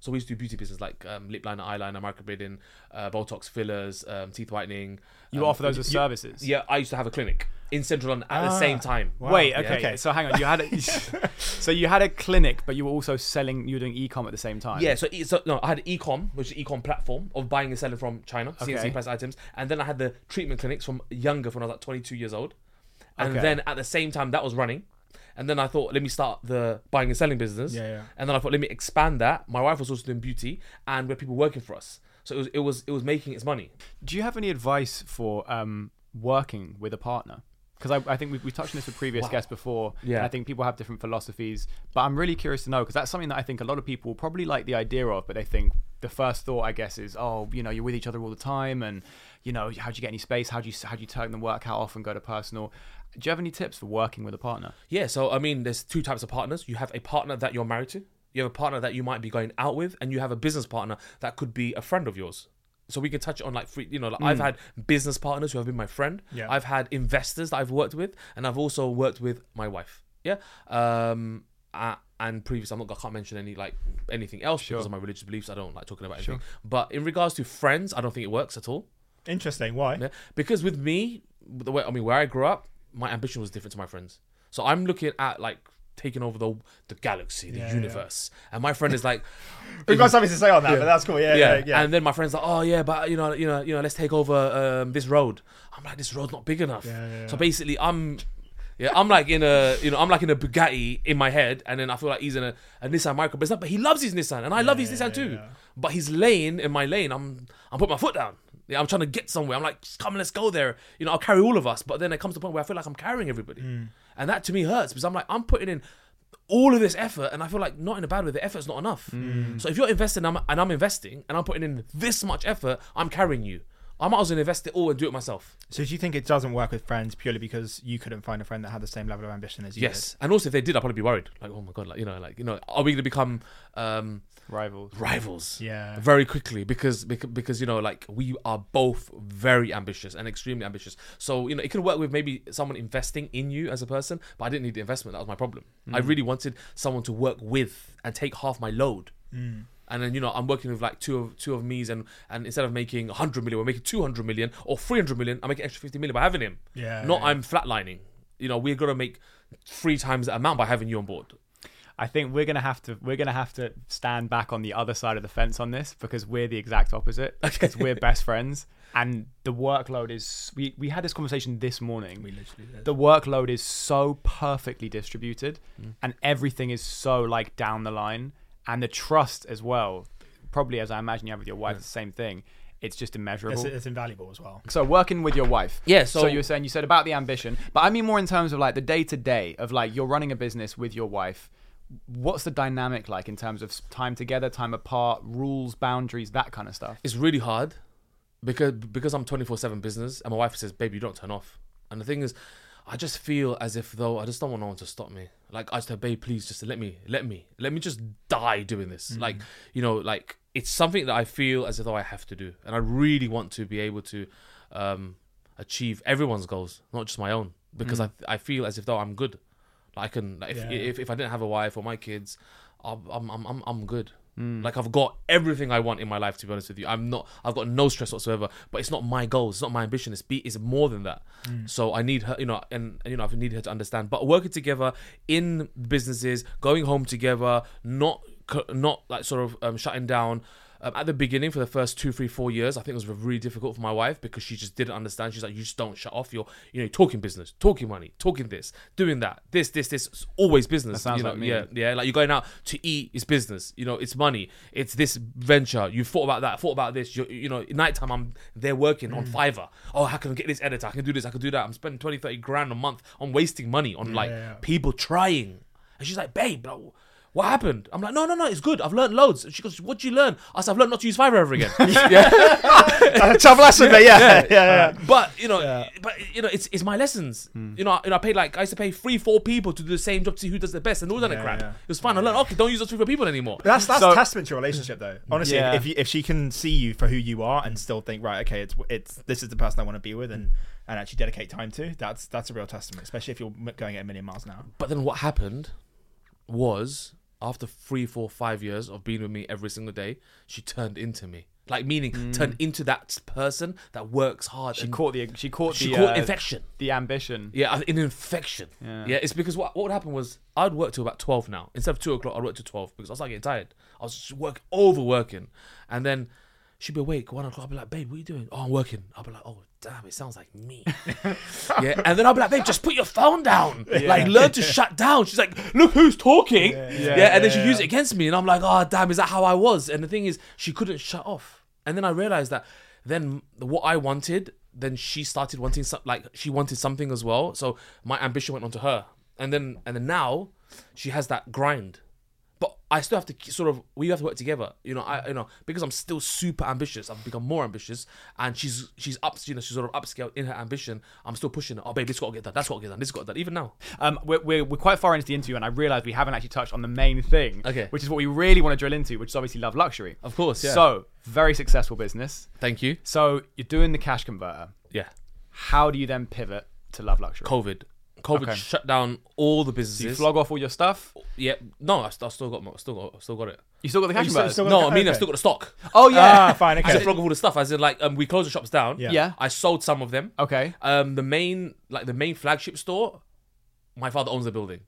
[SPEAKER 2] So we used to do beauty business like um, lip liner, eyeliner, microblading, uh, Botox fillers, um, teeth whitening.
[SPEAKER 1] You
[SPEAKER 2] um,
[SPEAKER 1] offer those as
[SPEAKER 2] you-
[SPEAKER 1] services.
[SPEAKER 2] yeah, I used to have a clinic in Central London at the
[SPEAKER 3] Ah.
[SPEAKER 2] same time.
[SPEAKER 3] Wow.
[SPEAKER 1] Wait,
[SPEAKER 3] Yeah.
[SPEAKER 1] okay.
[SPEAKER 3] Okay.
[SPEAKER 1] So hang on, you had a, so you had a clinic, but you were also selling. You were doing e-com at the same time.
[SPEAKER 2] Yeah, so, so no, I had e-com, which is e-com platform of buying and selling from China, CNC
[SPEAKER 1] Okay.
[SPEAKER 2] press items, and then I had the treatment clinics from younger, when I was like 22 years old, and
[SPEAKER 1] Okay.
[SPEAKER 2] then at the same time that was running, and then I thought, let me start the buying and selling business,
[SPEAKER 3] Yeah, yeah.
[SPEAKER 2] and then I thought, let me expand that. My wife was also doing beauty, and we had people working for us, so it was it was it was making its money.
[SPEAKER 1] Do you have any advice for um, working with a partner? Because I, I think we, we touched on this with previous
[SPEAKER 2] Wow.
[SPEAKER 1] guests before.
[SPEAKER 2] Yeah.
[SPEAKER 1] And I think people have different philosophies. But I'm really curious to know because that's something that I think a lot of people probably like the idea of, but they think the first thought, I guess, is, oh, you know, you're with each other all the time, and you know, how do you get any space? How do you how do you turn the work? out off and go to personal? Do you have any tips for working with a partner?
[SPEAKER 2] Yeah, so I mean, there's two types of partners. You have a partner that you're married to. You have a partner that you might be going out with, and you have a business partner that could be a friend of yours. So we can touch on like free, you know, like I've had business partners who have been my friend.
[SPEAKER 3] Yeah.
[SPEAKER 2] I've had investors that I've worked with, and I've also worked with my wife. Yeah. Um. uh, and previous, I'm not. I can't mention any like anything else
[SPEAKER 1] Sure.
[SPEAKER 2] because of my religious beliefs. I don't like talking about anything. But in regards to friends, I don't think it works at all.
[SPEAKER 3] Interesting. Why?
[SPEAKER 2] Yeah. Because with me, the way I mean, where I grew up, my ambition was different to my friends. So I'm looking at like taking over the the galaxy, the
[SPEAKER 3] Yeah, yeah.
[SPEAKER 2] universe, and my friend is like,
[SPEAKER 3] We've got something to say on that, but that's cool. Yeah,
[SPEAKER 2] yeah,
[SPEAKER 3] yeah, yeah.
[SPEAKER 2] And then my friend's like, oh yeah, but you know, you know, you know, let's take over um, this road. I'm like, this road's not big enough.
[SPEAKER 3] Yeah, yeah,
[SPEAKER 2] So basically, I'm. Yeah, I'm like in a, you know, I'm like in a Bugatti in my head, and then I feel like he's in a, a Nissan Micra, but, not, but he loves his Nissan, and I love his Nissan too. But his lane in my lane, I'm, I'm putting my foot down. Yeah, I'm trying to get somewhere. I'm like, come, let's go there. You know, I'll carry all of us. But then it comes to the point where I feel like I'm carrying everybody,
[SPEAKER 3] Mm.
[SPEAKER 2] and that to me hurts because I'm like, I'm putting in all of this effort, and I feel like not in a bad way. The effort's not enough.
[SPEAKER 3] Mm.
[SPEAKER 2] So if you're investing and I'm, and I'm investing, and I'm putting in this much effort, I'm carrying you. I might as well invest it all and do it myself.
[SPEAKER 3] So do you think it doesn't work with friends purely because you couldn't find a friend that had the same level of ambition as you
[SPEAKER 2] Yes, and also if they did, I'd probably be worried. Like, oh my god, like you know, like you know, are we going to become um,
[SPEAKER 1] Rivals.
[SPEAKER 2] rivals?
[SPEAKER 3] Yeah.
[SPEAKER 2] very quickly because, because because you know like we are both very ambitious and extremely ambitious so you know it could work with maybe someone investing in you as a person but i didn't need the investment that was my problem i really wanted someone to work with and take half my load
[SPEAKER 3] Mm.
[SPEAKER 2] And then you know i'm working with like two of two of me's and and instead of making 100 million we're making 200 million or 300 million i'm making extra 50 million by having him
[SPEAKER 3] Yeah.
[SPEAKER 2] not
[SPEAKER 3] yeah.
[SPEAKER 2] i'm flatlining you know, we're gonna make three times that amount by having you on board.
[SPEAKER 1] I think we're gonna have to we're gonna have to stand back on the other side of the fence on this because we're the exact opposite. Because we're best friends, and the workload is. We we had this conversation this morning.
[SPEAKER 3] We literally did.
[SPEAKER 1] the workload is so perfectly distributed
[SPEAKER 2] Mm.
[SPEAKER 1] and everything is so like down the line and the trust as well probably as i imagine you have with your wife
[SPEAKER 2] Yeah.
[SPEAKER 1] it's the same thing it's just
[SPEAKER 3] it's,
[SPEAKER 1] immeasurable
[SPEAKER 3] it's invaluable as well.
[SPEAKER 1] so working with your wife
[SPEAKER 2] Yeah,
[SPEAKER 1] so,
[SPEAKER 2] so-
[SPEAKER 1] you were saying you said about the ambition but i mean more in terms of like the day to day of like you're running a business with your wife what's the dynamic like in terms of time together time apart rules boundaries that kind of stuff
[SPEAKER 2] It's really hard because because I'm 24 seven business, and my wife says, "Baby, you don't turn off." And the thing is, I just feel as if though I just don't want no one to stop me. Like I just babe, please just let me, let me, let me just die doing this. Like you know, like it's something that I feel as though I have to do, and I really want to be able to um, achieve everyone's goals, not just my own, because I I feel as if though I'm good. Like I can, like, if,
[SPEAKER 3] Yeah.
[SPEAKER 2] if if I didn't have a wife or my kids, I'm I'm I'm, I'm good.
[SPEAKER 1] Hmm.
[SPEAKER 2] Like I've got everything I want in my life. To be honest with you, I'm not. I've got no stress whatsoever. But it's not my goal. It's not my ambition. It's be. It's more than that. So I need her. You know, and and, you know, I need her to understand. But working together in businesses, going home together, not not like sort of um, shutting down. Um, at the beginning, for the first two, three, four years, I think it was really difficult for my wife because she just didn't understand. She's like, "You just don't shut off. You're, you know, talking business, talking money, talking this, doing that, this, this, this. It's always business.
[SPEAKER 1] That sounds
[SPEAKER 2] you know,
[SPEAKER 1] like me.
[SPEAKER 2] yeah, yeah. Like you're going out to eat, it's business. You know, it's money. It's this venture. You thought about that, thought about this. You, you know, nighttime, I'm there working
[SPEAKER 1] Mm.
[SPEAKER 2] on Fiverr. Oh, how can I get this editor? I can do this. I can do that. I'm spending 20, 30 grand a month on wasting money on like
[SPEAKER 3] yeah.
[SPEAKER 2] people trying. And she's like, babe, like, what happened? I'm like, no, no, no, it's good. I've learned loads. And she goes, what'd you learn? I said, I've learned not to use Fiverr ever again. yeah.
[SPEAKER 3] Uh, tough lesson, but yeah, yeah, yeah.
[SPEAKER 2] But you know,
[SPEAKER 3] Yeah.
[SPEAKER 2] but you know, it's it's my lessons. Hmm. You know, I- you know, I paid like I used to pay three, four people to do the same job to see who does the best, and all that
[SPEAKER 3] Yeah,
[SPEAKER 2] crap.
[SPEAKER 3] yeah.
[SPEAKER 2] It was fine. I learned. Okay, don't use those three, four people anymore.
[SPEAKER 3] But that's that's
[SPEAKER 1] So-
[SPEAKER 3] testament to your relationship, though. Honestly,
[SPEAKER 1] Yeah.
[SPEAKER 3] if you, if she can see you for who you are and still think, right, okay, it's it's this is the person I want to be with, and and actually dedicate time to, that's that's a real testament, especially if you're going at a million miles an hour.
[SPEAKER 2] But then what happened was after three, four, five years of being with me every single day, she turned into me. Like meaning turned into that person that works hard.
[SPEAKER 1] she caught the she caught
[SPEAKER 2] she
[SPEAKER 1] the
[SPEAKER 2] caught
[SPEAKER 1] uh,
[SPEAKER 2] infection.
[SPEAKER 1] the ambition
[SPEAKER 2] Yeah, an infection.
[SPEAKER 1] Yeah.
[SPEAKER 2] Yeah. it's because what what would happen was I'd work till about twelve now. Instead of two o'clock, I'd work till twelve because I was like getting tired. I was just work overworking, and then she'd be awake one o'clock. I'd be like, "Babe, what are you doing?" "Oh, I'm working." I'd be like, "Oh, damn, it sounds like me." yeah, and then I'll be like, "Babe, just put your phone down. Like, learn to shut down." She's like, "Look who's talking." Yeah,
[SPEAKER 1] yeah,
[SPEAKER 2] and then she
[SPEAKER 3] yeah,
[SPEAKER 2] used it against me, and I'm like, "Oh, damn, is that how I was?" And the thing is, she couldn't shut off. And then I realized that then what I wanted, then she started wanting some, like she wanted something as well. So my ambition went on to her, and then and then now she has that grind. But I still have to sort of we have to work together, you know. I you know because I'm still super ambitious. I've become more ambitious, and she's she's up, you know, she's sort of upscaled in her ambition. I'm still pushing her. Oh, babe, this got to get done. That's got to get done. This got to get done. Even now,
[SPEAKER 1] Um, we're, we're, we're quite far into the interview, and I realised we haven't actually touched on the main thing,
[SPEAKER 2] Okay.
[SPEAKER 1] which is what we really want to drill into, which is obviously love luxury.
[SPEAKER 2] of course. Yeah.
[SPEAKER 1] So, very successful business.
[SPEAKER 2] thank you.
[SPEAKER 1] So, you're doing the cash converter.
[SPEAKER 2] Yeah.
[SPEAKER 1] How do you then pivot to love luxury?
[SPEAKER 2] COVID. COVID
[SPEAKER 1] Okay.
[SPEAKER 2] shut down all the
[SPEAKER 1] Do
[SPEAKER 2] businesses.
[SPEAKER 1] you flog off all your stuff?
[SPEAKER 2] yeah. No, I, I still got. my- Still got. Still got it.
[SPEAKER 1] You still got the cash
[SPEAKER 3] you still- still got-
[SPEAKER 2] No, I mean I still got the stock.
[SPEAKER 1] oh, yeah.
[SPEAKER 3] Ah, fine,
[SPEAKER 2] I
[SPEAKER 3] okay.
[SPEAKER 2] said flog of all the stuff. As in, like, um, we closed the shops down.
[SPEAKER 3] Yeah.
[SPEAKER 1] yeah.
[SPEAKER 2] I sold some of them.
[SPEAKER 1] Okay.
[SPEAKER 2] Um, the main, like, the main flagship store, my father owns the building.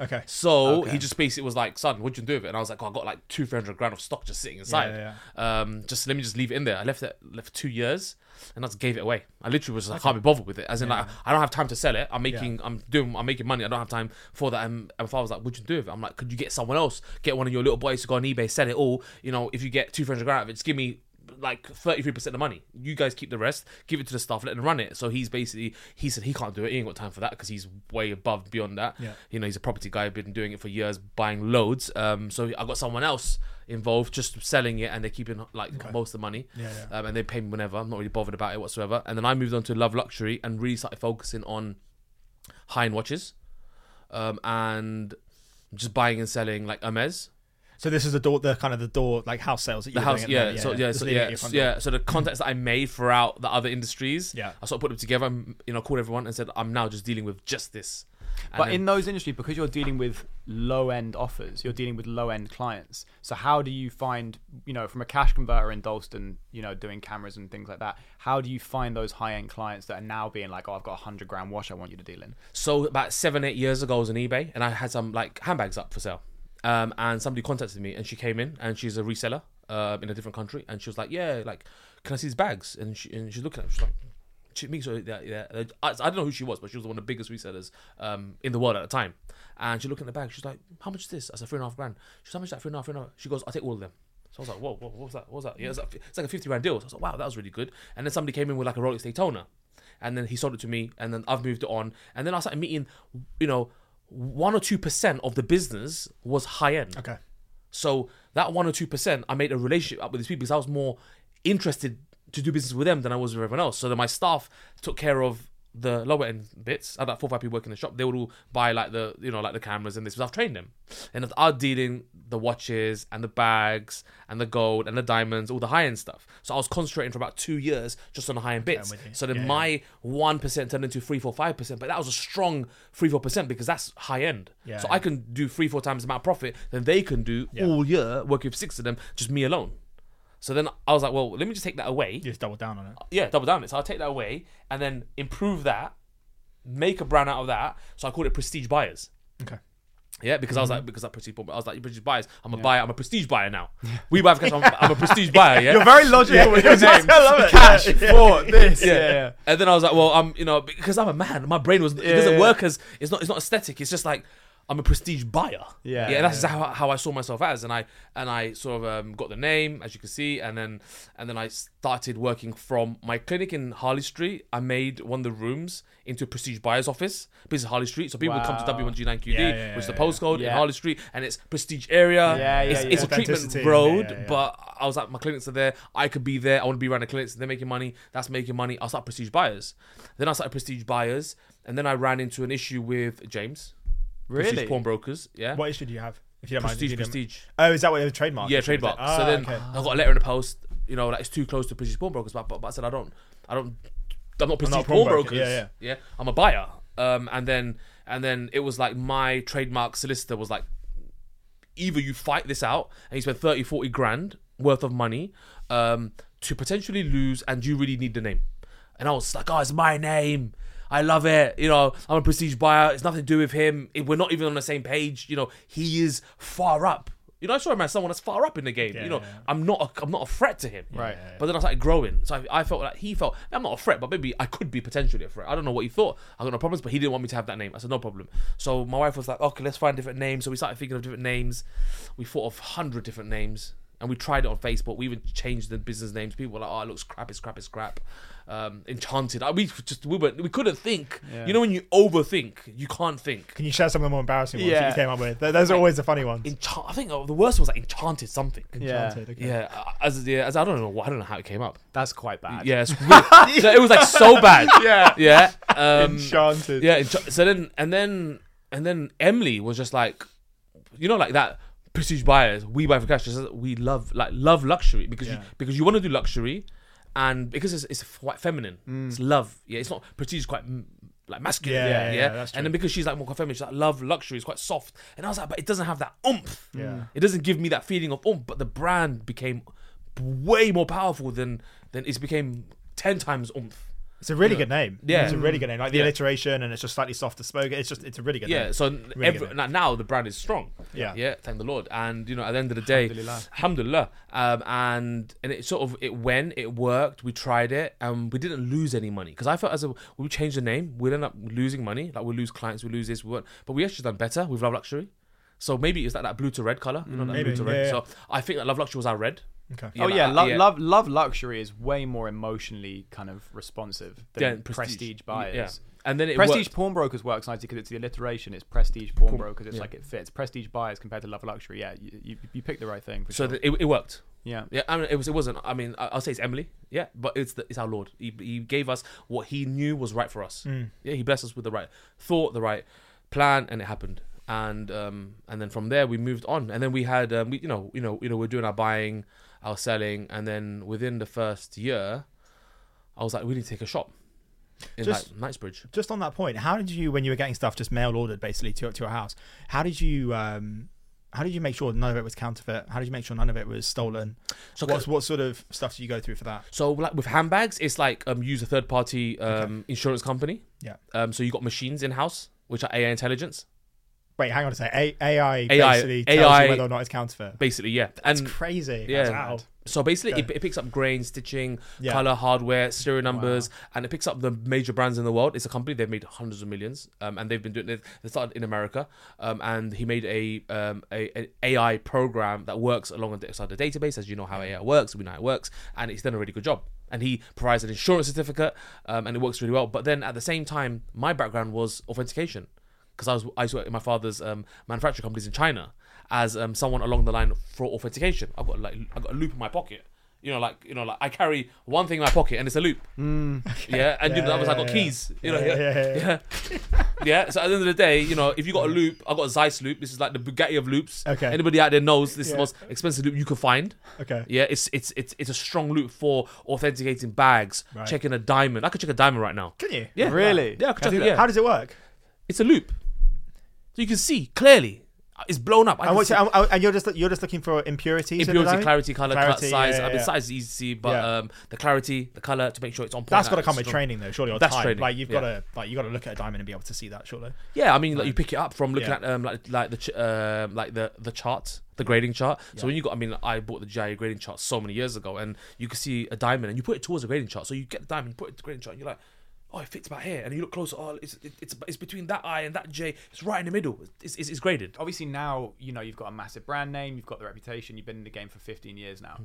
[SPEAKER 3] Okay.
[SPEAKER 2] So
[SPEAKER 1] Okay.
[SPEAKER 2] he just basically was like, "Son, what'd you do with it?" And I was like, oh, "I got like two, three hundred grand of stock just sitting inside.
[SPEAKER 3] Yeah,
[SPEAKER 2] Um, just let me just leave it in there." I left it left for two years, and I just gave it away. I literally was like, "I can't be bothered with it." As in, like, I don't have time to sell it. I'm making, I'm doing, I'm making money. I don't have time for that. And, and my father was like, "What'd you do with it?" I'm like, "Could you get someone else? Get one of your little boys to go on eBay, sell it all. You know, if you get two, three hundred grand of it, just give me." Like 33% of the money. You guys keep the rest, give it to the staff, let them run it. So he's basically, he said he can't do it. He ain't got time for that because he's way above beyond that.
[SPEAKER 3] Yeah.
[SPEAKER 2] You know, he's a property guy, been doing it for years, buying loads. Um, so I got someone else involved, just selling it, and they're keeping like most of the money.
[SPEAKER 3] Yeah, yeah.
[SPEAKER 2] Um, and they pay me whenever. I'm not really bothered about it whatsoever. And then I moved on to Love Luxury and really started focusing on high end watches, um, and just buying and selling like Hermes.
[SPEAKER 3] So this is the door, the kind of the door, like house sales that you
[SPEAKER 2] the house,
[SPEAKER 3] doing
[SPEAKER 2] yeah,
[SPEAKER 3] the
[SPEAKER 2] so
[SPEAKER 3] moment,
[SPEAKER 2] yeah, so yeah, yeah. So the contacts that I made throughout the other industries,
[SPEAKER 3] Yeah.
[SPEAKER 2] I sort of put them together. and, You know, called everyone and said, "I'm now just dealing with just this." And
[SPEAKER 1] But
[SPEAKER 2] then-
[SPEAKER 1] in those industries, because you're dealing with low end offers, you're dealing with low end clients. So how do you find, you know, from a cash converter in Dalston, you know, doing cameras and things like that, how do you find those high end clients that are now being like, oh, I've got a hundred grand wash I want you to deal in?
[SPEAKER 2] So about seven, eight years ago, I was on eBay and I had some like handbags up for sale. Um, and somebody contacted me and she came in and she's a reseller uh, in a different country and she was like, yeah, like, can I see these bags? And she and she's looking at, it, she's like, me so yeah. I, I don't know who she was, but she was one of the biggest resellers um, in the world at the time. And she looked at the bag. She's like, how much is this? I said three and a half grand. She's like, how much is that? Three and a half, three and a half. She goes, I'll take all of them. So I was like, whoa, whoa what was that? What was that? Yeah, it's like, it's like a 50 grand deal. So I was like, wow, that was really good. And then somebody came in with like a Rolex Daytona. And then he sold it to me. And then I've moved it on. And then I started meeting, you know, one or two percent of the business was high end.
[SPEAKER 3] Okay.
[SPEAKER 2] So that one or two percent, I made a relationship up with these people because I was more interested to do business with them than I was with everyone else. So then my staff took care of the lower end bits. Had like four five people working in the shop. They would all buy like the you know like the cameras and this. Because I've trained them, and I'm dealing the watches and the bags and the gold and the diamonds, all the high end stuff. So I was concentrating for about two years just on the high end bits. So then
[SPEAKER 3] Yeah, yeah.
[SPEAKER 2] my one percent turned into three, four, five percent. But that was a strong three, four percent because that's high end.
[SPEAKER 3] Yeah,
[SPEAKER 2] so
[SPEAKER 3] yeah.
[SPEAKER 2] I can do three, four times the amount of profit than they can do
[SPEAKER 3] Yeah.
[SPEAKER 2] all year working with six of them, just me alone. So then I was like, well, let me just take that away.
[SPEAKER 3] Just double down on it.
[SPEAKER 2] Yeah, double down it. So I'll take that away and then improve that, make a brand out of that. So I called it Prestige Buyers.
[SPEAKER 3] Okay.
[SPEAKER 2] Yeah, because I was
[SPEAKER 3] Mm-hmm.
[SPEAKER 2] like, because that prestige, I was like, prestige buyers. I'm a buyer. I'm a prestige buyer now. We buy for cash. I'm, I'm a prestige buyer. Yeah.
[SPEAKER 3] You're very logical with your names.
[SPEAKER 1] I love it.
[SPEAKER 3] Cash
[SPEAKER 1] Yeah.
[SPEAKER 3] for this.
[SPEAKER 2] yeah.
[SPEAKER 3] Yeah. yeah.
[SPEAKER 2] And then I was like, well, I'm, you know, because I'm a man. My brain was. It
[SPEAKER 1] Yeah,
[SPEAKER 2] doesn't
[SPEAKER 1] yeah.
[SPEAKER 2] work as. It's not. It's not aesthetic. It's just like. I'm a prestige buyer.
[SPEAKER 1] Yeah,
[SPEAKER 2] yeah. That's how, how I saw myself as, and I and I sort of um, got the name, as you can see, and then and then I started working from my clinic in Harley Street. I made one of the rooms into a prestige buyer's office, because it's Harley Street, so people would come to W1G9QD,
[SPEAKER 3] Yeah, yeah,
[SPEAKER 2] which is the
[SPEAKER 3] yeah,
[SPEAKER 2] postcode in. Harley Street, and it's prestige area.
[SPEAKER 1] Yeah, yeah,
[SPEAKER 2] it's,
[SPEAKER 1] yeah.
[SPEAKER 2] it's a treatment road,
[SPEAKER 3] yeah, yeah, yeah.
[SPEAKER 2] but I was like, my clinics are there. I could be there. I want to be around the clinics. They're making money. That's making money. I'll start prestige buyers. Then I started prestige buyers, and then I ran into an issue with James.
[SPEAKER 1] Really?
[SPEAKER 2] Prestige pawnbrokers. Yeah.
[SPEAKER 3] What issue do you have? If you don't
[SPEAKER 2] Prestige,
[SPEAKER 3] mind. if you don't-
[SPEAKER 2] prestige.
[SPEAKER 3] Oh, is that what it was trademark?
[SPEAKER 2] Yeah,
[SPEAKER 3] issue, is it?
[SPEAKER 2] trademark.
[SPEAKER 3] Ah,
[SPEAKER 2] so then
[SPEAKER 3] okay.
[SPEAKER 2] I got a letter in the post. You know, like it's too close to prestige pawnbrokers, but, but but I said I don't, I don't, I'm not prestige
[SPEAKER 3] not a pawnbroker,
[SPEAKER 2] pawnbrokers.
[SPEAKER 3] yeah,
[SPEAKER 2] yeah. I'm a buyer. Um, and then and then it was like my trademark solicitor was like, either you fight this out and you spend 30, 40 grand worth of money um, to potentially lose, and you really need the name. And I was like, oh, it's my name. I love it. You know, I'm a prestige buyer. It's nothing to do with him. We're not even on the same page. You know, he is far up. You know, I saw him as someone that's far up in the game.
[SPEAKER 3] Yeah,
[SPEAKER 2] you know,
[SPEAKER 3] yeah, yeah.
[SPEAKER 2] I'm not. A, I'm not a threat to him.
[SPEAKER 1] Right.
[SPEAKER 2] But then I started growing, so I, I felt like he felt I'm not a threat, but maybe I could be potentially a threat. I don't know what he thought. I got no problems, but he didn't want me to have that name. I said no problem. So my wife was like, okay, let's find different names. So we started thinking of different names. We thought of hundred different names, and we tried it on Facebook. We even changed the business names. People were like, oh, it looks crap. It's crap. It's crap. Um, enchanted. I, we just we were we couldn't think.
[SPEAKER 1] Yeah.
[SPEAKER 2] You know when you overthink, you can't think.
[SPEAKER 3] Can you share some of the more embarrassing ones that you came up with? Th- Those are always the funny ones.
[SPEAKER 2] Enchant- I think uh, the worst was like enchanted something.
[SPEAKER 1] Yeah.
[SPEAKER 3] Enchanted, okay.
[SPEAKER 2] Yeah, uh, as yeah, as I don't know, I don't know how it came up.
[SPEAKER 1] That's quite bad.
[SPEAKER 2] Yeah, it's. So it was like so bad.
[SPEAKER 1] Yeah.
[SPEAKER 2] Yeah. Um,
[SPEAKER 3] Enchanted.
[SPEAKER 2] yeah. encha- So then, and then, and then Emily was just like, you know, like that prestige buyers. We buy for cash. Just, we love like love luxury because you because you want to do luxury, and because it's, it's quite feminine. It's love. Yeah, it's not prestige. is Quite mm, like masculine.
[SPEAKER 3] Yeah,
[SPEAKER 2] Yeah,
[SPEAKER 3] yeah, yeah, that's
[SPEAKER 2] And then because she's like more feminine, she's like love luxury. It's quite soft. And I was like, but it doesn't have that oomph.
[SPEAKER 3] Yeah.
[SPEAKER 2] It doesn't give me that feeling of oomph. But the brand became way more powerful than than it became ten times oomph.
[SPEAKER 3] It's a really good name.
[SPEAKER 2] Yeah.
[SPEAKER 3] It's a really good name. Like the
[SPEAKER 2] Yeah.
[SPEAKER 3] alliteration and it's just slightly softer spoken. It's just, it's a really good name.
[SPEAKER 2] Yeah,
[SPEAKER 3] name.
[SPEAKER 2] so
[SPEAKER 3] Really
[SPEAKER 2] every,
[SPEAKER 3] good.
[SPEAKER 2] now- the brand is strong.
[SPEAKER 3] Yeah.
[SPEAKER 2] yeah, thank the Lord. And you know, at the end of the day,
[SPEAKER 1] Alhamdulillah.
[SPEAKER 2] alhamdulillah. Um, and and it sort of it went, it worked. We tried it, and we didn't lose any money because I felt as a we changed the name, we'd end up losing money. Like we lose clients, we lose this, we. But we actually done better with Love Luxury. So maybe it's like that blue to red color, you know, that
[SPEAKER 3] Maybe,
[SPEAKER 2] blue to
[SPEAKER 3] yeah,
[SPEAKER 2] red.
[SPEAKER 3] yeah.
[SPEAKER 2] So I think that Love Luxury was our red.
[SPEAKER 3] Okay.
[SPEAKER 1] oh
[SPEAKER 2] like,
[SPEAKER 1] yeah,
[SPEAKER 2] uh,
[SPEAKER 1] lo- love love luxury is way more emotionally kind of responsive than
[SPEAKER 2] Yeah,
[SPEAKER 1] prestige,
[SPEAKER 2] prestige.
[SPEAKER 1] buyers.
[SPEAKER 2] Yeah. And then it
[SPEAKER 1] prestige
[SPEAKER 2] worked.
[SPEAKER 1] pawnbrokers works nicely because it's the alliteration. It's prestige pawnbrokers. It's
[SPEAKER 2] yeah.
[SPEAKER 1] like it fits. Prestige buyers compared to love luxury. Yeah, you, you, you picked the right thing. For
[SPEAKER 2] So
[SPEAKER 1] sure.
[SPEAKER 2] that it, it worked.
[SPEAKER 1] yeah,
[SPEAKER 2] Yeah, I mean, it was. It wasn't. I mean, I- I'll say it's Emily. Yeah, but it's the, it's our Lord. He, he gave us what he knew was right for us.
[SPEAKER 3] Mm.
[SPEAKER 2] Yeah, he blessed us with the right thought, the right plan, and it happened. And um, and then from there we moved on. And then we had um, we you know you know you know we're doing our buying, our selling, and then within the first year, I was like, we need to take a shop. in
[SPEAKER 3] Just-
[SPEAKER 2] like Knightsbridge.
[SPEAKER 3] Just on that point, how did you, when you were getting stuff just mail ordered basically to to your house, how did you um, how did you make sure none of it was counterfeit? How did you make sure none of it was stolen?
[SPEAKER 2] So
[SPEAKER 3] what what sort of stuff do you go through for that?
[SPEAKER 2] So like with handbags, it's like um use a third party um
[SPEAKER 3] Okay.
[SPEAKER 2] insurance company.
[SPEAKER 3] Yeah.
[SPEAKER 2] Um so you got machines in house which are AI intelligence.
[SPEAKER 3] Wait, hang on a second. A- AI,
[SPEAKER 2] AI
[SPEAKER 3] basically tells
[SPEAKER 2] AI
[SPEAKER 3] you whether or not it's counterfeit.
[SPEAKER 2] Basically, yeah.
[SPEAKER 3] That's
[SPEAKER 2] and
[SPEAKER 3] crazy.
[SPEAKER 2] yeah.
[SPEAKER 3] That's mad.
[SPEAKER 2] so basically it, it picks up grain, stitching,
[SPEAKER 3] Yeah.
[SPEAKER 2] color, hardware, serial numbers, and it picks up the major brands in the world. It's a company they've made hundreds of millions, um, and they've been doing it. They started in America, um, and he made a, um, a an AI program that works along inside the database, as you know how AI works. We know how it works, and it's done a really good job. And he provides an insurance certificate, um, and it works really well. But then at the same time, my background was authentication because I was I used to work in my father's um, manufacturing companies in China as um, someone along the line for authentication. I've got like I've got a loupe in my pocket. You know, like you know, like I carry one thing in my pocket and it's a loupe. Yeah, and you know, that was I
[SPEAKER 3] yeah,
[SPEAKER 2] got
[SPEAKER 3] yeah.
[SPEAKER 2] keys. You know,
[SPEAKER 3] Yeah,
[SPEAKER 2] yeah,
[SPEAKER 3] yeah,
[SPEAKER 2] yeah,
[SPEAKER 3] yeah.
[SPEAKER 2] yeah. So at the end of the day, you know, if you got a loupe, I got a Zeiss loupe. This is like the Bugatti of loupes.
[SPEAKER 3] Okay.
[SPEAKER 2] Anybody out there knows this is the most expensive loupe you can find.
[SPEAKER 3] Okay.
[SPEAKER 2] Yeah, it's it's it's it's a strong loupe for authenticating bags,
[SPEAKER 3] Right.
[SPEAKER 2] checking a diamond. I could check a diamond right now.
[SPEAKER 3] Can you?
[SPEAKER 2] Yeah,
[SPEAKER 1] Really?
[SPEAKER 2] Yeah, I could check it. Yeah,
[SPEAKER 3] How does it work?
[SPEAKER 2] it's a loupe, so you can see clearly. It's blown up. I
[SPEAKER 3] And,
[SPEAKER 2] can
[SPEAKER 3] what's,
[SPEAKER 2] see-
[SPEAKER 3] and, and you're just you're just looking for impurities. in the
[SPEAKER 2] impurity, clarity, color, cut,
[SPEAKER 3] Clarity,
[SPEAKER 2] size.
[SPEAKER 3] yeah,
[SPEAKER 2] I mean,
[SPEAKER 3] yeah.
[SPEAKER 2] size is easy to see, but
[SPEAKER 3] Yeah.
[SPEAKER 2] um, the clarity, the color, to make sure it's on point.
[SPEAKER 3] That's got to come with
[SPEAKER 2] strong.
[SPEAKER 3] training, though. Surely, or
[SPEAKER 2] That's
[SPEAKER 3] time.
[SPEAKER 2] training,
[SPEAKER 3] Like you've
[SPEAKER 2] yeah.
[SPEAKER 3] got to like you got to look at a diamond and be able to see that. Surely.
[SPEAKER 2] Yeah, I mean, like you pick it up from looking
[SPEAKER 3] Yeah.
[SPEAKER 2] at um, like like the ch- um, like the the chart, the grading chart. So when you got, I mean, I bought the GIA grading chart so many years ago, and you can see a diamond, and you put it towards the grading chart. So you get the diamond, you put it to the grading chart, and you're like, oh, it fits about here, and you look closer, oh, it's it, it's it's between that I and that J. It's right in the middle. It's it's, it's graded.
[SPEAKER 1] obviously now you know you've got a massive brand name you've got the reputation you've been in the game for 15 years now hmm.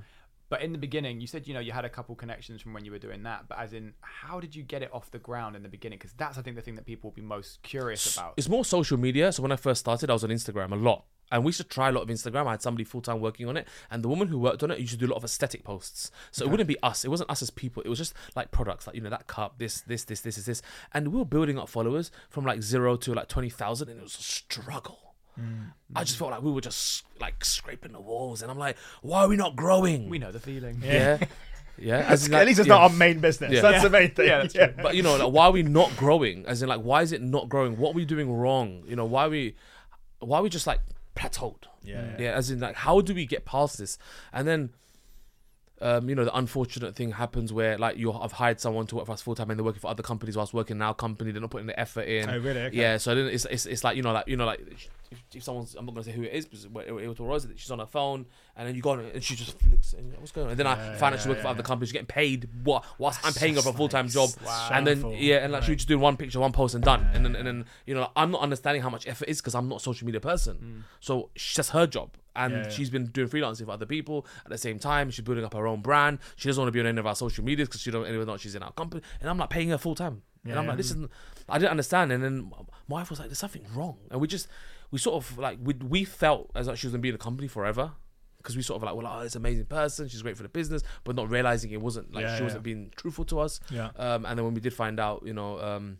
[SPEAKER 1] but in the beginning you said you know you had a couple connections from when you were doing that but as in how did you get it off the ground in the beginning because that's i think the thing that people will be most curious about
[SPEAKER 2] It's more social media. So when I first started, I was on Instagram a lot. And we used to try a lot of Instagram. I had somebody full time working on it. And the woman who worked on it used to do a lot of aesthetic posts. So it wouldn't be us. It wasn't us as people. It was just like products, like, you know, that cup, this, this, this, this, is this. And we were building up followers from like zero to like 20,000. And it was a struggle. Mm. I just felt like we were just like scraping the walls. And I'm like, why are we not growing?
[SPEAKER 1] we know the feeling
[SPEAKER 2] Yeah. Yeah. As in,
[SPEAKER 3] At least it's
[SPEAKER 2] yeah.
[SPEAKER 3] not our main business.
[SPEAKER 2] Yeah.
[SPEAKER 3] That's
[SPEAKER 1] Yeah.
[SPEAKER 3] the main thing.
[SPEAKER 1] Yeah, that's true.
[SPEAKER 2] but you know, like, why are we not growing? As in, like, why is it not growing? What are we doing wrong? You know, why are we, why are we just like plateaued?
[SPEAKER 3] Yeah,
[SPEAKER 2] yeah. As in, like, how do we get past this? And then, um, you know, the unfortunate thing happens where like you have hired someone to work for us full time and they're working for other companies whilst working in our company. They're not putting the effort in.
[SPEAKER 3] Oh, really? Okay.
[SPEAKER 2] Yeah. So then it's, it's it's like you know like you know like if, if someone's I'm not gonna say who it is because it, it, was she's on her phone and then you go on and she just flicks it and what's going on? And then I
[SPEAKER 3] Yeah,
[SPEAKER 2] find out she's
[SPEAKER 3] yeah,
[SPEAKER 2] working for other companies getting paid what whilst I'm paying her for a full time
[SPEAKER 3] like
[SPEAKER 2] job.
[SPEAKER 3] S-
[SPEAKER 2] and then yeah and like she
[SPEAKER 3] Right.
[SPEAKER 2] just doing one picture one post and done. And then and then you know I'm not understanding how much effort is because I'm not a social media person. So it's just her job. And
[SPEAKER 3] Yeah, yeah.
[SPEAKER 2] she's been doing freelancing for other people. At the same time she's building up her own brand. She doesn't want to be on any of our social medias because she don't anyone know she's in our company. And I'm like paying her full time and I'm like this isn't I didn't understand. And then my wife was like there's something wrong. And we just we sort of like we, we felt as like she was gonna be in the company forever. Because we sort of like well oh this amazing person. She's great for the business. But not realizing it wasn't like
[SPEAKER 3] Yeah,
[SPEAKER 2] she
[SPEAKER 3] yeah.
[SPEAKER 2] wasn't being truthful to us.
[SPEAKER 3] Yeah.
[SPEAKER 2] um, and then when we did find out, you know, um,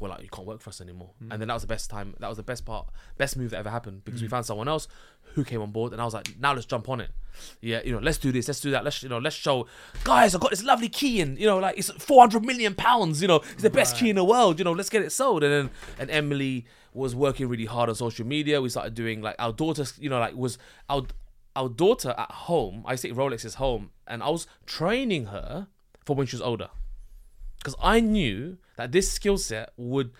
[SPEAKER 2] well, like you can't work for us anymore.
[SPEAKER 3] Mm.
[SPEAKER 2] And then that was the best time. That was the best part, best move that ever happened because
[SPEAKER 3] Mm.
[SPEAKER 2] we found someone else who came on board, and I was like, now let's jump on it. Yeah, you know, let's do this, let's do that. Let's you know, let's show guys. I got this lovely key, and you know, like it's four hundred million pounds. You know, it's the best key in the world. You know, let's get it sold. And then and Emily was working really hard on social media. We started doing like our daughter, you know, like was our our daughter at home. I say Rolex is home, and I was training her for when she was older because I knew that this skill set would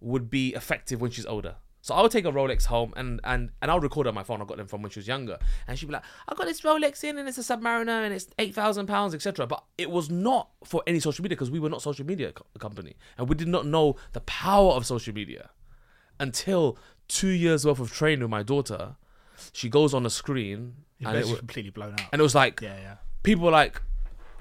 [SPEAKER 2] would be effective when she's older. So I would take a Rolex home and and and I'll record on my phone. I got them from when she was younger, and she'd be like, "I got this Rolex in, and it's a Submariner, and it's eight thousand pounds, etc." But it was not for any social media because we were not social media co- company, and we did not know the power of social media until two years worth of training with my daughter. She goes on the screen, and it, was
[SPEAKER 3] completely blown out.
[SPEAKER 2] and it was like
[SPEAKER 3] yeah, yeah.
[SPEAKER 2] people were like,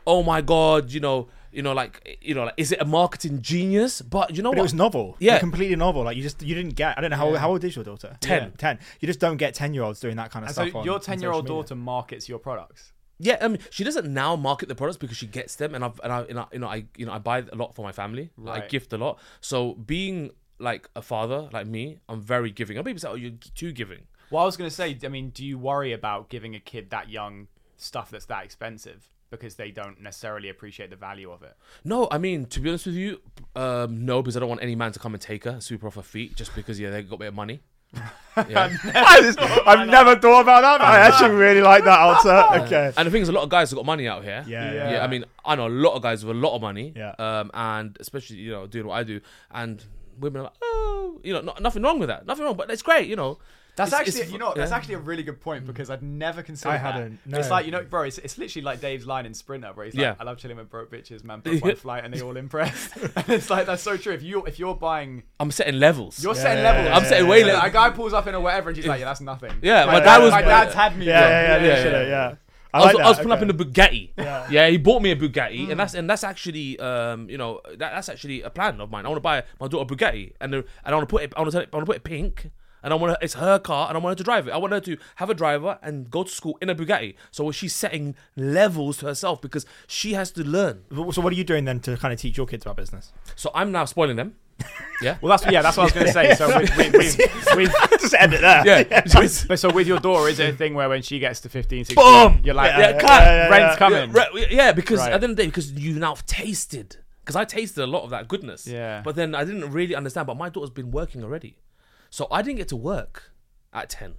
[SPEAKER 2] "Oh my god," you know, you know, like, you know, like, is it a marketing genius? But you know
[SPEAKER 3] But it
[SPEAKER 2] what?
[SPEAKER 3] was novel.
[SPEAKER 2] Yeah.
[SPEAKER 3] Like, completely novel. Like you just you didn't get. I don't know how
[SPEAKER 1] Yeah.
[SPEAKER 3] how old is your daughter?
[SPEAKER 2] 10.
[SPEAKER 3] Yeah, Ten. You just don't get ten year olds doing that kind of
[SPEAKER 1] and
[SPEAKER 3] stuff.
[SPEAKER 1] so
[SPEAKER 3] on-
[SPEAKER 1] your 10 year old
[SPEAKER 3] social media.
[SPEAKER 1] daughter markets your products
[SPEAKER 2] yeah, I mean, she doesn't now market the products because she gets them, and I've and I, you know, you know, I, you know, I buy a lot for my family. I gift a lot. So being like a father, like me, I'm very giving. And people say, "Oh, you're too giving."
[SPEAKER 1] well i was going to say i mean do you worry about giving a kid that young stuff that's that expensive because they don't necessarily appreciate the value of it.
[SPEAKER 2] No, I mean to be honest with you, um, no, because I don't want any man to come and take her, sweep her off her feet, just because yeah they got a bit of money. Yeah.
[SPEAKER 3] I've never thought about that. But I actually really like that answer. Okay.
[SPEAKER 2] And the thing is, a lot of guys have got money out here.
[SPEAKER 3] Yeah.
[SPEAKER 1] Yeah.
[SPEAKER 2] yeah. I mean, I know a lot of guys with a lot of money.
[SPEAKER 3] Yeah.
[SPEAKER 2] Um, and especially you know doing what I do, and women are like, oh, you know, not, nothing wrong with that, nothing wrong, but it's great, you know.
[SPEAKER 1] That's
[SPEAKER 2] It's-
[SPEAKER 1] actually,
[SPEAKER 2] it's-
[SPEAKER 1] you know, what, that's actually a really good point because I'd never considered
[SPEAKER 3] I
[SPEAKER 1] that.
[SPEAKER 3] hadn't,
[SPEAKER 1] It's
[SPEAKER 3] no.
[SPEAKER 1] like you know, bro. It's, it's literally like Dave's line in Sprinter, where he's like,
[SPEAKER 2] Yeah.
[SPEAKER 1] "I love chilling with broke bitches, man. Book one flight, and they all impressed." and it's like that's so true. If you if you're buying,
[SPEAKER 2] I'm setting levels.
[SPEAKER 1] you're
[SPEAKER 3] Yeah,
[SPEAKER 1] setting
[SPEAKER 3] yeah,
[SPEAKER 1] levels.
[SPEAKER 3] yeah,
[SPEAKER 2] I'm setting way
[SPEAKER 1] Yeah,
[SPEAKER 2] levels.
[SPEAKER 1] A guy pulls up in a whatever, and she's like, "Yeah, that's nothing."
[SPEAKER 2] Yeah,
[SPEAKER 1] my,
[SPEAKER 2] my
[SPEAKER 1] dad,
[SPEAKER 2] dad was-
[SPEAKER 1] my dad's had me.
[SPEAKER 3] Yeah, yeah, yeah,
[SPEAKER 2] yeah, yeah.
[SPEAKER 3] yeah. I,
[SPEAKER 2] I was,
[SPEAKER 3] like
[SPEAKER 2] I was
[SPEAKER 3] that,
[SPEAKER 2] pulling up in
[SPEAKER 3] okay.
[SPEAKER 2] the Bugatti.
[SPEAKER 3] Yeah.
[SPEAKER 2] Yeah, he bought me a Bugatti, and that's and that's actually um you know that, that's actually a plan of mine. I want to buy my daughter a Bugatti, and the, and I want to put it I want to I want to put it pink, and I want to, it's her car, and I want her to drive it. I want her to have a driver and go to school in a Bugatti. So she's setting levels to herself because she has to learn.
[SPEAKER 3] So what are you doing then to kind of teach your kids about business?
[SPEAKER 2] So I'm now spoiling them. Yeah.
[SPEAKER 1] Well, that's yeah, that's what I was going to say. So with, with, with, with
[SPEAKER 3] Just end it there.
[SPEAKER 2] Yeah.
[SPEAKER 1] but so with your daughter, is it a thing where when she gets to 15, 16,
[SPEAKER 2] Boom!
[SPEAKER 1] you're like,
[SPEAKER 2] Yeah,
[SPEAKER 1] yeah,
[SPEAKER 2] cut. yeah,
[SPEAKER 1] rent's coming.
[SPEAKER 2] Yeah, right, yeah, because
[SPEAKER 1] Right.
[SPEAKER 2] at the end of the day, because you've now tasted. Because I tasted a lot of that goodness.
[SPEAKER 1] Yeah.
[SPEAKER 2] But then I didn't really understand. But my daughter's been working already, so I didn't get to work at ten.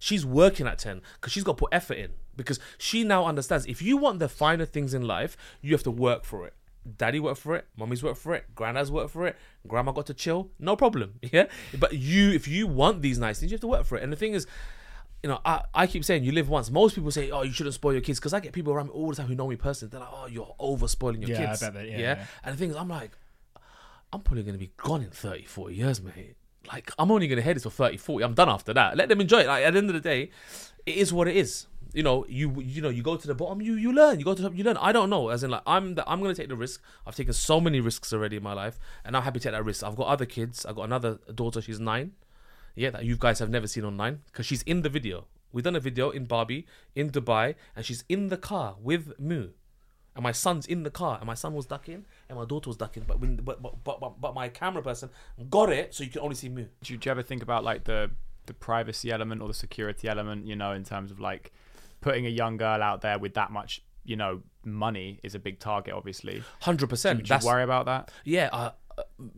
[SPEAKER 2] She's working at ten because she's got to put effort in. Because she now understands if you want the finer things in life, you have to work for it. Daddy worked for it, mommy's worked for it, granddad's worked for it, grandma got to chill, no problem. Yeah. But you, if you want these nice things, you have to work for it. And the thing is, you know, I, I keep saying you live once. Most people say, oh, you shouldn't spoil your kids. Because I get people around me all the time who know me personally. They're like, oh, you're over spoiling your kids.
[SPEAKER 3] Yeah, I bet that- yeah, yeah.
[SPEAKER 2] And the thing is, I'm like, I'm probably going to be gone in 30, 40 years, mate. Like, I'm only going to head this for 30, 40. I'm done after that. Let them enjoy it. Like, at the end of the day, it is what it is. You know, you you know, you go to the bottom, you you learn. You go to the top, you learn. I don't know. As in, like, I'm the, I'm gonna take the risk. I've taken so many risks already in my life, and I'm happy to take that risk. I've got other kids. I've got another daughter. She's nine. Yeah, that you guys have never seen online because she's in the video. We've done a video in Barbie in Dubai, and she's in the car with Moo, and my son's in the car, and my son was ducking, and my daughter was ducking, but when but but but, but, my camera person got it, so you can only see me.
[SPEAKER 1] do you, do you ever think about like the the privacy element or the security element you know in terms of like putting a young girl out there with that much you know money is a big target obviously
[SPEAKER 2] Hundred percent.
[SPEAKER 1] would you worry about that
[SPEAKER 2] yeah, uh,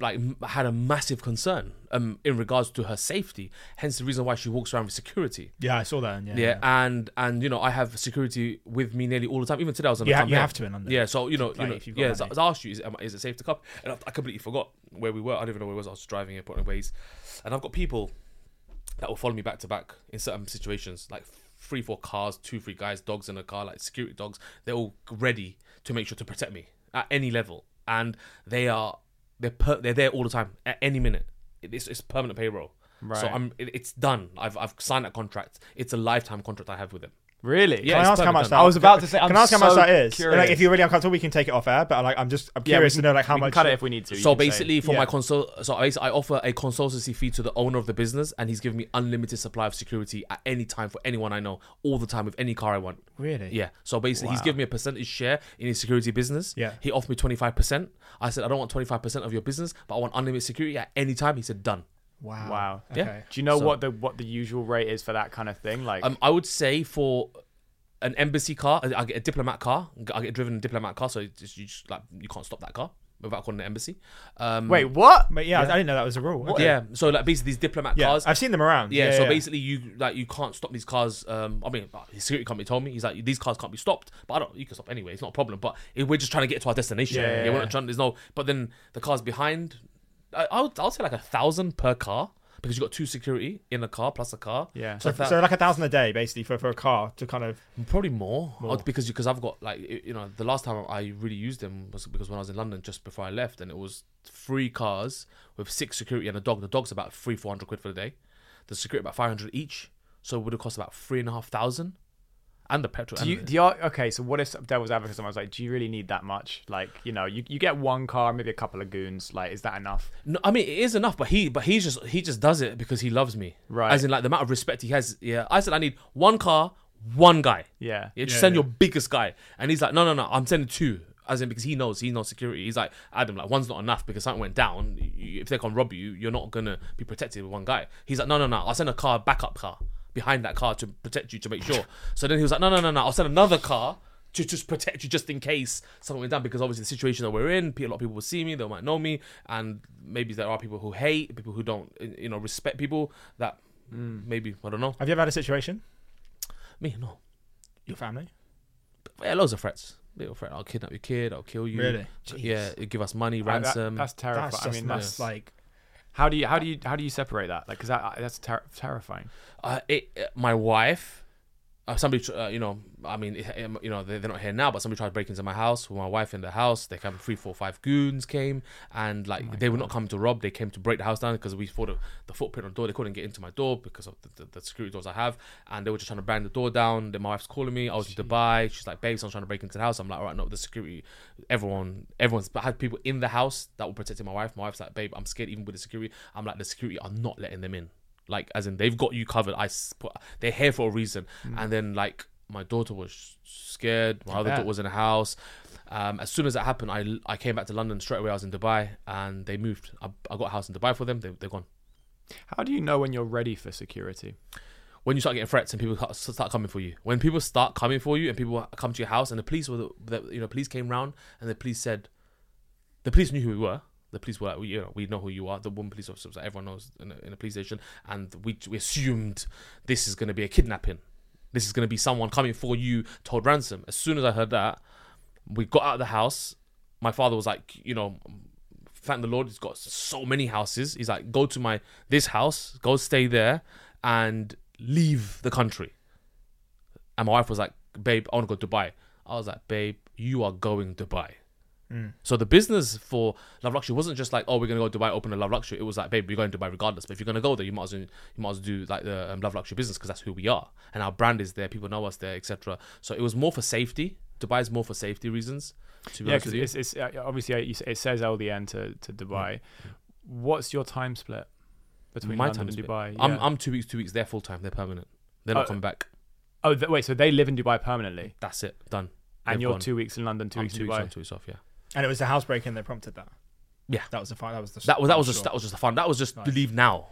[SPEAKER 2] like had a massive concern um in regards to her safety. Hence the reason why she walks around with security.
[SPEAKER 3] Yeah, I saw that. Yeah,
[SPEAKER 2] Yeah, and and you know I have security with me nearly all the time. Even today I was on
[SPEAKER 3] You, ha- you have to in London.
[SPEAKER 2] Yeah, so you know,
[SPEAKER 3] Like,
[SPEAKER 2] you know,
[SPEAKER 3] if you've
[SPEAKER 2] yeah. So. I asked you, is, is it safe to come And I, I completely forgot where we were. I don't even know where it was. I was driving and ways, and I've got people that will follow me back to back in certain situations, like three, four cars, two, three guys, dogs in a car, like security dogs. They're all ready to make sure to protect me at any level, and they are they're per- they're there all the time at any minute. It's, it's permanent payroll.
[SPEAKER 1] Right.
[SPEAKER 2] So I'm it, it's done. I've I've signed that contract. It's a lifetime contract I have with them.
[SPEAKER 1] Really
[SPEAKER 2] Yeah,
[SPEAKER 3] Can I
[SPEAKER 2] it's
[SPEAKER 3] ask how much
[SPEAKER 2] done.
[SPEAKER 3] that?
[SPEAKER 1] I was about to say,
[SPEAKER 3] Can
[SPEAKER 1] I'm
[SPEAKER 3] I ask how much that is?
[SPEAKER 1] curious.
[SPEAKER 3] Like, if you're really uncomfortable, we can take it off air. But like, I'm just, I'm
[SPEAKER 1] yeah, we
[SPEAKER 3] curious
[SPEAKER 1] can,
[SPEAKER 3] to know like how
[SPEAKER 1] we can
[SPEAKER 3] much.
[SPEAKER 1] cut it if we need to you
[SPEAKER 2] So
[SPEAKER 1] can say.
[SPEAKER 2] basically, for
[SPEAKER 3] Yeah.
[SPEAKER 2] my consult, so basically, I offer a consultancy fee to the owner of the business, and he's giving me unlimited supply of security at any time for anyone I know, all the time with any car I want.
[SPEAKER 3] Really?
[SPEAKER 2] Yeah. So basically, he's
[SPEAKER 1] Wow.
[SPEAKER 2] giving me a percentage share in his security business.
[SPEAKER 3] Yeah.
[SPEAKER 2] He offered me twenty five percent. I said I don't want twenty five percent of your business, but I want unlimited security at any time. He said done.
[SPEAKER 3] Wow.
[SPEAKER 1] wow
[SPEAKER 2] Yeah.
[SPEAKER 1] Do you know
[SPEAKER 2] So-
[SPEAKER 1] what the what the usual rate is for that kind of thing like
[SPEAKER 2] Um, I would say for an embassy car, I I get a diplomat car. I get driven a diplomat car, so it's just, you just like you can't stop that car without calling the embassy. Um,
[SPEAKER 1] wait what
[SPEAKER 3] But yeah, I-
[SPEAKER 2] Yeah.
[SPEAKER 3] I didn't know that was a rule. Okay.
[SPEAKER 2] Yeah. So like basically these diplomat
[SPEAKER 3] Yeah,
[SPEAKER 2] cars.
[SPEAKER 3] I've seen them around.
[SPEAKER 2] Yeah,
[SPEAKER 3] Yeah.
[SPEAKER 2] so
[SPEAKER 3] yeah.
[SPEAKER 2] basically, you like you can't stop these cars. Um, I mean, uh, his security company told me he's like these cars can't be stopped, but I don't. You can stop anyway. It's not a problem. But if we're just trying to get to our destination.
[SPEAKER 1] Yeah,
[SPEAKER 2] Yeah,
[SPEAKER 1] yeah,
[SPEAKER 2] we're not trying. There's no. But then the cars behind, I, I'll I'll say like a thousand per car because you got two security in a car plus a car.
[SPEAKER 1] yeah
[SPEAKER 3] So,
[SPEAKER 2] So that-
[SPEAKER 3] so like a thousand a day, basically, for, for a car to kind of.
[SPEAKER 2] Probably more,
[SPEAKER 3] More.
[SPEAKER 2] Because because I've got like you know the last time I really used them was because when I was in London just before I left, and it was three cars with six security and a dog. The dog's about three four hundred quid for the day. The security about five hundred each, so it would have cost about three and a half thousand, and the petrol.
[SPEAKER 1] do you,
[SPEAKER 2] and
[SPEAKER 1] do you okay so what if devil's advocate someone was like do you really need that much like you know you, you get one car maybe a couple of goons like is that enough
[SPEAKER 2] No, I mean it is enough, but he but he's just he just does it because he loves me.
[SPEAKER 1] Right.
[SPEAKER 2] As in like the amount of respect he has. Yeah. I said I need one car, one guy.
[SPEAKER 1] yeah
[SPEAKER 2] Yeah, just
[SPEAKER 3] Yeah,
[SPEAKER 2] send
[SPEAKER 3] yeah.
[SPEAKER 2] your biggest guy. And he's like, no, no, no, I'm sending two. As in because he knows he knows security. He's like, Adam, like one's not enough because something went down. If they can rob you, you're not gonna be protected with one guy. He's like, no, no, no, I'll send a car, backup car behind that car to protect you to make sure. so then he was like, no, no, no, no, I'll send another car to just protect you just in case something went down because obviously the situation that we're in, a lot of people will see me, they might know me, and maybe there are people who hate, people who don't, you know, respect people that maybe I don't know.
[SPEAKER 3] Have you ever had a situation?
[SPEAKER 2] Me, no.
[SPEAKER 3] Your family?
[SPEAKER 2] Yeah, loads of threats. Little threat. I'll kidnap your kid. I'll kill you.
[SPEAKER 3] Really?
[SPEAKER 2] Yeah, give us money,
[SPEAKER 1] Uh, that-
[SPEAKER 2] ransom.
[SPEAKER 1] that's terrifying.
[SPEAKER 3] That's
[SPEAKER 1] I mean,
[SPEAKER 3] that's
[SPEAKER 1] that's,
[SPEAKER 3] like
[SPEAKER 1] how do you how do you how do you separate that? Like, because that that's ter- terrifying.
[SPEAKER 2] uh, it, uh, my wife, uh, somebody, uh, you know, I mean, you know, they're, they're not here now, but somebody tried to break into my house with my wife in the house. They came, three, four, five goons came, and like they were not coming to rob. They came to break the house down because we saw the, the footprint on the door. They couldn't get into my door because of the, the, the security doors I have, and they were just trying to bang the door down. Then my wife's calling me. I was in Dubai. She's like, "Babe, someone's trying to break into the house." I'm like, "All right, no, the security, everyone, everyone's." But I had people in the house that were protecting my wife. My wife's like, "Babe, I'm scared." Even with the security, I'm like, "The security are not letting them in." Like, as in, they've got you covered. I put, they're here for a reason. And then like my daughter was scared. My other daughter was in the house. Um, as soon as that happened, I, I came back to London straight away. I was in Dubai, and they moved. I, I got a house in Dubai for them. They, they're gone.
[SPEAKER 1] How do you know when you're ready for security?
[SPEAKER 2] When you start getting threats and people start coming for you, when people start coming for you and people come to your house and the police were, the, the you know, police came round and the police said, the police knew who we were. The police were, we, you know, we know who you are. The one police officer, was like, everyone knows in a, in a police station, and we we assumed this is going to be a kidnapping. This is going to be someone coming for you to hold ransom. As soon as I heard that, we got out of the house. My father was like, you know, thank the Lord, he's got so many houses. He's like, go to my this house, go stay there, and leave the country. And my wife was like, babe, I want to go to Dubai. I was like, babe, you are going to Dubai. So the business for Love Luxury wasn't just like, oh, we're gonna go to Dubai, open a Love Luxury. It was like, babe, we're going to Dubai regardless. But if you're gonna go there, you might as well, you might as well do like the um, Love Luxury business because that's who we are, and our brand is there. People know us there, etc. So it was more for safety. Dubai is more for safety reasons. To be
[SPEAKER 1] Yeah, because it's, it's uh, obviously it says LDN to, to Dubai. What's your time split between
[SPEAKER 2] My
[SPEAKER 1] London
[SPEAKER 2] time
[SPEAKER 1] and. Dubai?
[SPEAKER 2] I'm I'm two weeks, two weeks. They're full time. They're permanent. They're not
[SPEAKER 1] Oh,
[SPEAKER 2] coming back.
[SPEAKER 1] oh, th- wait. So they live in Dubai permanently,
[SPEAKER 2] That's it. Done.
[SPEAKER 1] and
[SPEAKER 2] They've
[SPEAKER 1] you're
[SPEAKER 2] gone.
[SPEAKER 1] two weeks in London, 2
[SPEAKER 2] I'm
[SPEAKER 1] weeks
[SPEAKER 2] two
[SPEAKER 1] in
[SPEAKER 2] weeks
[SPEAKER 1] Dubai.
[SPEAKER 2] on, two weeks off. Yeah.
[SPEAKER 3] And it was the housebreaking that prompted that.
[SPEAKER 2] Yeah.
[SPEAKER 3] That was the fun. That was the
[SPEAKER 2] That was that was just that was just the fun. That was just to
[SPEAKER 3] Nice.
[SPEAKER 2] leave now.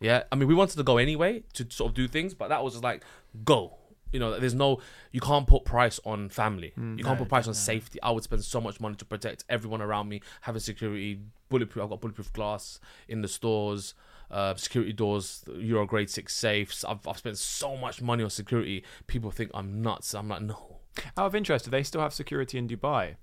[SPEAKER 2] Yeah, I mean, we wanted to go anyway to sort of do things, but that was just like go. You know, there's no you can't put price on family. you can't put price on safety. I would spend so much money to protect everyone around me, having security, bulletproof. I've got bulletproof glass in the stores, uh, security doors, Euro grade six safes. I've I've spent so much money on security. People think I'm nuts. I'm like, no.
[SPEAKER 1] Out of interest, do they still have security in Dubai?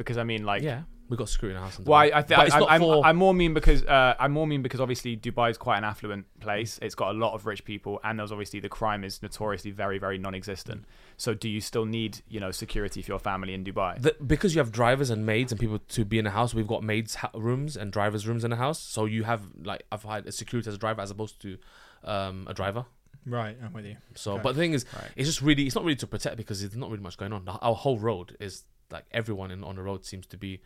[SPEAKER 1] Because I mean, like,
[SPEAKER 2] Yeah, we got security in the house. in
[SPEAKER 1] Well, I,
[SPEAKER 2] Dubai.
[SPEAKER 1] I, th-
[SPEAKER 2] But it's
[SPEAKER 1] I,
[SPEAKER 2] not
[SPEAKER 1] I'm,
[SPEAKER 2] for-
[SPEAKER 1] I'm more mean because uh, I'm more mean because obviously Dubai is quite an affluent place. It's got a lot of rich people, and there's obviously the crime is notoriously very, very non-existent. So, do you still need, you know, security for your family in Dubai?
[SPEAKER 2] the, because you have drivers and maids and people to be in the house, we've got maids ha- rooms and drivers rooms in the house. So you have like I've had a security as a driver as opposed to um, a driver.
[SPEAKER 3] Right, I'm with you.
[SPEAKER 2] So,
[SPEAKER 3] Okay.
[SPEAKER 2] but the thing is,
[SPEAKER 1] Right.
[SPEAKER 2] it's just really it's not really to protect because there's not really much going on. Our whole road is like everyone in, on the road seems to be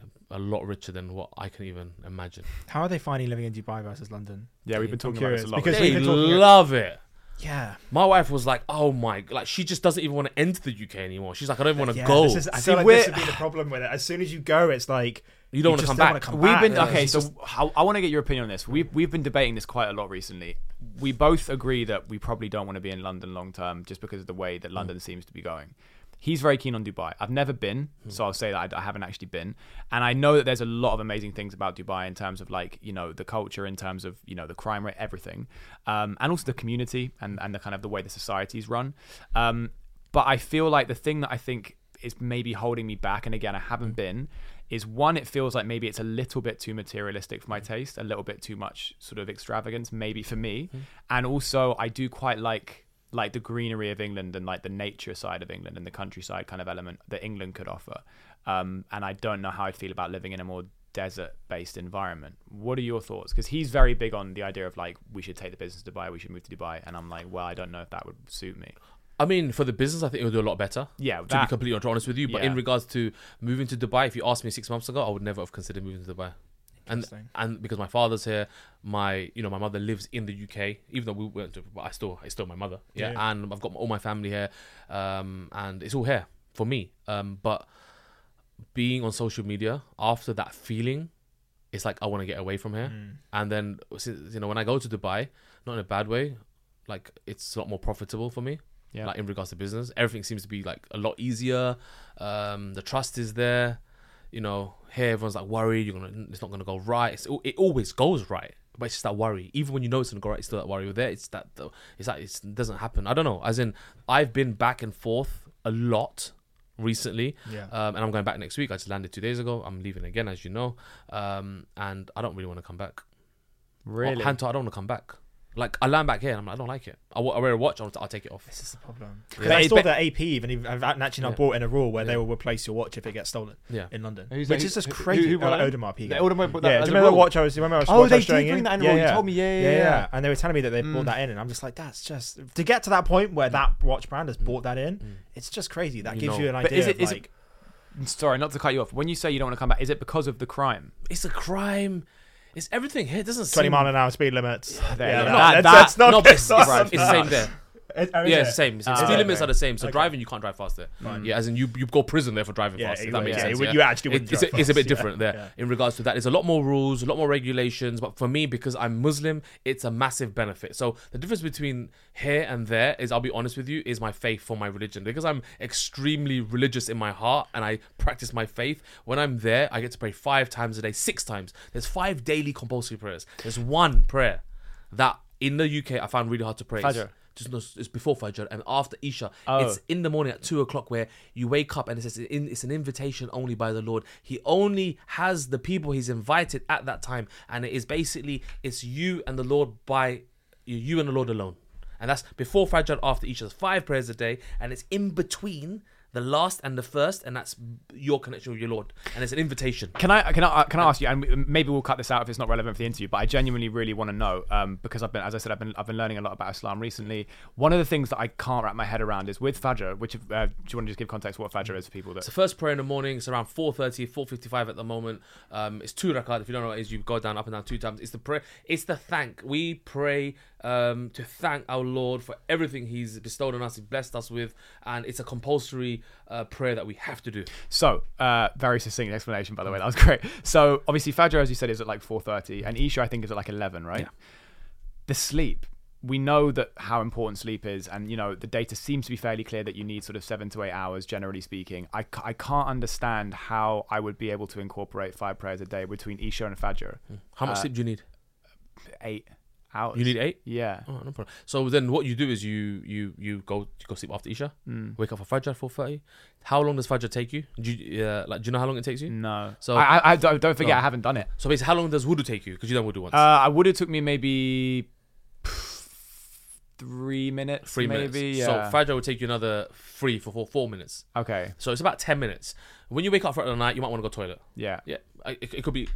[SPEAKER 2] um, a lot richer than what I can even imagine.
[SPEAKER 3] How are they finding living in Dubai versus London?
[SPEAKER 1] Yeah, we've been
[SPEAKER 3] I'm
[SPEAKER 1] talking about this a lot.
[SPEAKER 3] because
[SPEAKER 2] they
[SPEAKER 3] we've
[SPEAKER 2] love it.
[SPEAKER 3] Yeah,
[SPEAKER 2] My wife was like, "Oh my!" Like she just doesn't even want to enter the UK anymore. She's like, "I don't even want to
[SPEAKER 3] yeah,
[SPEAKER 2] go."
[SPEAKER 3] This is, I
[SPEAKER 1] See,
[SPEAKER 3] feel like
[SPEAKER 1] we're-
[SPEAKER 3] this would be the problem with it. As soon as you go, it's like
[SPEAKER 2] you don't
[SPEAKER 3] you
[SPEAKER 2] want to come
[SPEAKER 3] don't
[SPEAKER 2] back.
[SPEAKER 3] wanna come
[SPEAKER 1] We've been
[SPEAKER 3] Yeah,
[SPEAKER 1] okay. So
[SPEAKER 3] just-
[SPEAKER 1] how, I want to get your opinion on this. We've we've been debating this quite a lot recently. We both agree that we probably don't want to be in London long term, just because of the way that mm. London seems to be going. He's very keen on Dubai. I've never been, so I'll say that I, I haven't actually been, and I know that there's a lot of amazing things about Dubai in terms of like you know the culture, in terms of you know the crime rate, everything, um, and also the community and and the kind of the way the society's run. Um, but I feel like the thing that I think is maybe holding me back, and again, I haven't been, is one, it feels like maybe it's a little bit too materialistic for my taste, a little bit too much sort of extravagance, maybe for me. And also, I do quite like like the greenery of England and like the nature side of England and the countryside kind of element that England could offer. Um, and I don't know how I'd feel about living in a more desert based environment. What are your thoughts? Because he's very big on the idea of like we should take the business to Dubai, we should move to Dubai, and I'm like, well, I don't know if that would suit me.
[SPEAKER 2] I mean, for the business, I think it would do a lot better.
[SPEAKER 1] Yeah,
[SPEAKER 2] to be completely honest with you. But in regards to moving to Dubai, if you asked me six months ago, I would never have considered moving to Dubai. And and because my father's here, my you know my mother lives in the UK. Even though we went to, but I still I still my mother. Yeah,
[SPEAKER 3] Yeah.
[SPEAKER 2] and I've got all my family here, um, and it's all here for me. Um, but being on social media after that feeling, it's like I want to get away from here.
[SPEAKER 3] Mm.
[SPEAKER 2] And then you know when I go to Dubai, not in a bad way, like it's a lot more profitable for me
[SPEAKER 1] Yeah.
[SPEAKER 2] Like in regards to business, everything seems to be like a lot easier. Um, the trust is there. You know, here everyone's like worried. You're gonna, it's not gonna go right. It's, it always goes right, but it's just that worry. Even when you know it's gonna go right, it's still that worry. With there, it's that. It's like it's, it doesn't happen. I don't know. As in, I've been back and forth a lot recently.
[SPEAKER 3] Yeah.
[SPEAKER 2] Um, and I'm going back next week. I just landed two days ago. I'm leaving again, as you know. Um, and I don't really want to come back.
[SPEAKER 1] Really?
[SPEAKER 2] Hand to, I don't want to come back. Like I land back here, and I'm like, I don't like it. I, I wear a watch. I'll, I'll take it off.
[SPEAKER 3] This is the problem.
[SPEAKER 2] Yeah.
[SPEAKER 3] 'Cause
[SPEAKER 1] But
[SPEAKER 3] I saw
[SPEAKER 1] be-
[SPEAKER 3] that AP even even- have actually now
[SPEAKER 2] Yeah.
[SPEAKER 3] brought in a rule where they will replace your watch if it gets stolen
[SPEAKER 2] Yeah.
[SPEAKER 3] in London,
[SPEAKER 1] Who's
[SPEAKER 3] which
[SPEAKER 1] that?
[SPEAKER 3] is just
[SPEAKER 1] Who-
[SPEAKER 3] crazy.
[SPEAKER 1] who- who brought it?
[SPEAKER 3] Audemars Piguet.
[SPEAKER 1] The Audemars put that
[SPEAKER 3] yeah,
[SPEAKER 1] as
[SPEAKER 3] do you remember the watch I was? Remember I was
[SPEAKER 1] Oh,
[SPEAKER 3] watch I
[SPEAKER 1] they
[SPEAKER 3] was
[SPEAKER 1] did bring
[SPEAKER 3] you?
[SPEAKER 1] that in
[SPEAKER 3] yeah,
[SPEAKER 1] rule. You
[SPEAKER 3] yeah.
[SPEAKER 1] told me, yeah, yeah,
[SPEAKER 3] yeah,
[SPEAKER 1] yeah.
[SPEAKER 3] And they were telling me that they
[SPEAKER 1] Mm.
[SPEAKER 3] brought that in, and I'm just like, that's just to get to that point where that watch brand has brought that in.
[SPEAKER 2] Mm.
[SPEAKER 3] It's just crazy. That gives you an idea.
[SPEAKER 1] is it- is it- Sorry, not to cut you off. When you say you don't want to come back, is it because of the crime?
[SPEAKER 2] It's a crime. It's everything here. It doesn't
[SPEAKER 3] 20
[SPEAKER 2] seem...
[SPEAKER 3] mile an hour speed limits.
[SPEAKER 1] There
[SPEAKER 3] yeah,
[SPEAKER 1] you go.
[SPEAKER 3] no,
[SPEAKER 1] That-
[SPEAKER 3] that's,
[SPEAKER 1] that-
[SPEAKER 3] that's not.
[SPEAKER 2] no, it's, it's,
[SPEAKER 3] not-
[SPEAKER 2] it's the same there.
[SPEAKER 3] It- oh, is
[SPEAKER 2] Yeah,
[SPEAKER 3] it?
[SPEAKER 2] it's the same. It's,
[SPEAKER 1] Ah,
[SPEAKER 2] speed
[SPEAKER 3] okay.
[SPEAKER 2] limits are the same. So
[SPEAKER 3] Okay.
[SPEAKER 2] driving, you can't drive faster.
[SPEAKER 3] Fine.
[SPEAKER 2] Yeah, as in you you go prison there for driving
[SPEAKER 3] Yeah,
[SPEAKER 2] fast. If that makes
[SPEAKER 3] Yeah,
[SPEAKER 2] sense.
[SPEAKER 3] you-
[SPEAKER 2] yeah.
[SPEAKER 3] you actually
[SPEAKER 2] It- it's, a, it's a bit different there in regards to that. There's a lot more rules, a lot more regulations, but for me, because I'm Muslim, it's a massive benefit. So the difference between here and there is, I'll be honest with you, is my faith for my religion. Because I'm extremely religious in my heart and I practice my faith. When I'm there, I get to pray five times a day, six times. There's five daily compulsory prayers. There's one prayer that in the UK I found really hard to pray.
[SPEAKER 1] Fajr.
[SPEAKER 2] Just no, it's before Fajr and after Isha.
[SPEAKER 1] Oh.
[SPEAKER 2] It's in the morning at two o'clock where you wake up and it says it's an invitation only by the Lord. He only has the people he's invited at that time, and it is basically it's you and the Lord by you and the Lord alone. And that's before Fajr after Isha. There's five prayers a day, and it's in between the last and the first, and that's your connection with your Lord. And it's an invitation.
[SPEAKER 1] Can I can I can I ask you? And maybe we'll cut this out if it's not relevant for the interview. But I genuinely really want to know um, because I've been, as I said, I've been I've been learning a lot about Islam recently. One of the things that I can't wrap my head around is with Fajr. Which uh, do you want to just give context what Fajr is for people that?
[SPEAKER 2] It's the first prayer in the morning. It's around 4.30, 4.55 at the moment. Um, it's two rakat. If you don't know what it is, you go down, up and down two times. It's the prayer. It's the thank. We pray um, to thank our Lord for everything He's bestowed on us, He blessed us with. And it's a compulsory uh, prayer that we have to do.
[SPEAKER 1] So, uh, very succinct explanation, by the way. That was great. So, obviously, Fajr, as you said, is at like 4.30, and Isha, I think, is at like 11, right?
[SPEAKER 2] Yeah.
[SPEAKER 1] The sleep. We know that how important sleep is, and you know the data seems to be fairly clear that you need sort of seven to eight hours, generally speaking. I, I can't understand how I would be able to incorporate five prayers a day between Isha and Fajr.
[SPEAKER 2] How much
[SPEAKER 1] Uh,
[SPEAKER 2] sleep do you need?
[SPEAKER 1] Eight hours.
[SPEAKER 2] You need eight?
[SPEAKER 1] Yeah.
[SPEAKER 2] Oh, no problem. So then what you do is you you you go you go sleep after Isha,
[SPEAKER 1] Mm.
[SPEAKER 2] wake up for Fajr at 4.30. How long does Fajr take you? Do you, uh, like, do you know how long it takes you?
[SPEAKER 1] No.
[SPEAKER 2] So-
[SPEAKER 1] I, I, I don't, don't forget,
[SPEAKER 2] Oh.
[SPEAKER 1] I haven't done it.
[SPEAKER 2] So basically, how long does wudu take you? Because you done wudu once.
[SPEAKER 1] Uh, I have took me maybe three minutes.
[SPEAKER 2] Three
[SPEAKER 1] maybe.
[SPEAKER 2] minutes.
[SPEAKER 1] Yeah.
[SPEAKER 2] So Fajr will take you another three for four, four minutes.
[SPEAKER 1] okay.
[SPEAKER 2] So it's about 10 minutes. When you wake up for the night, you might want to go to toilet.
[SPEAKER 1] Yeah.
[SPEAKER 2] Yeah. It, it could be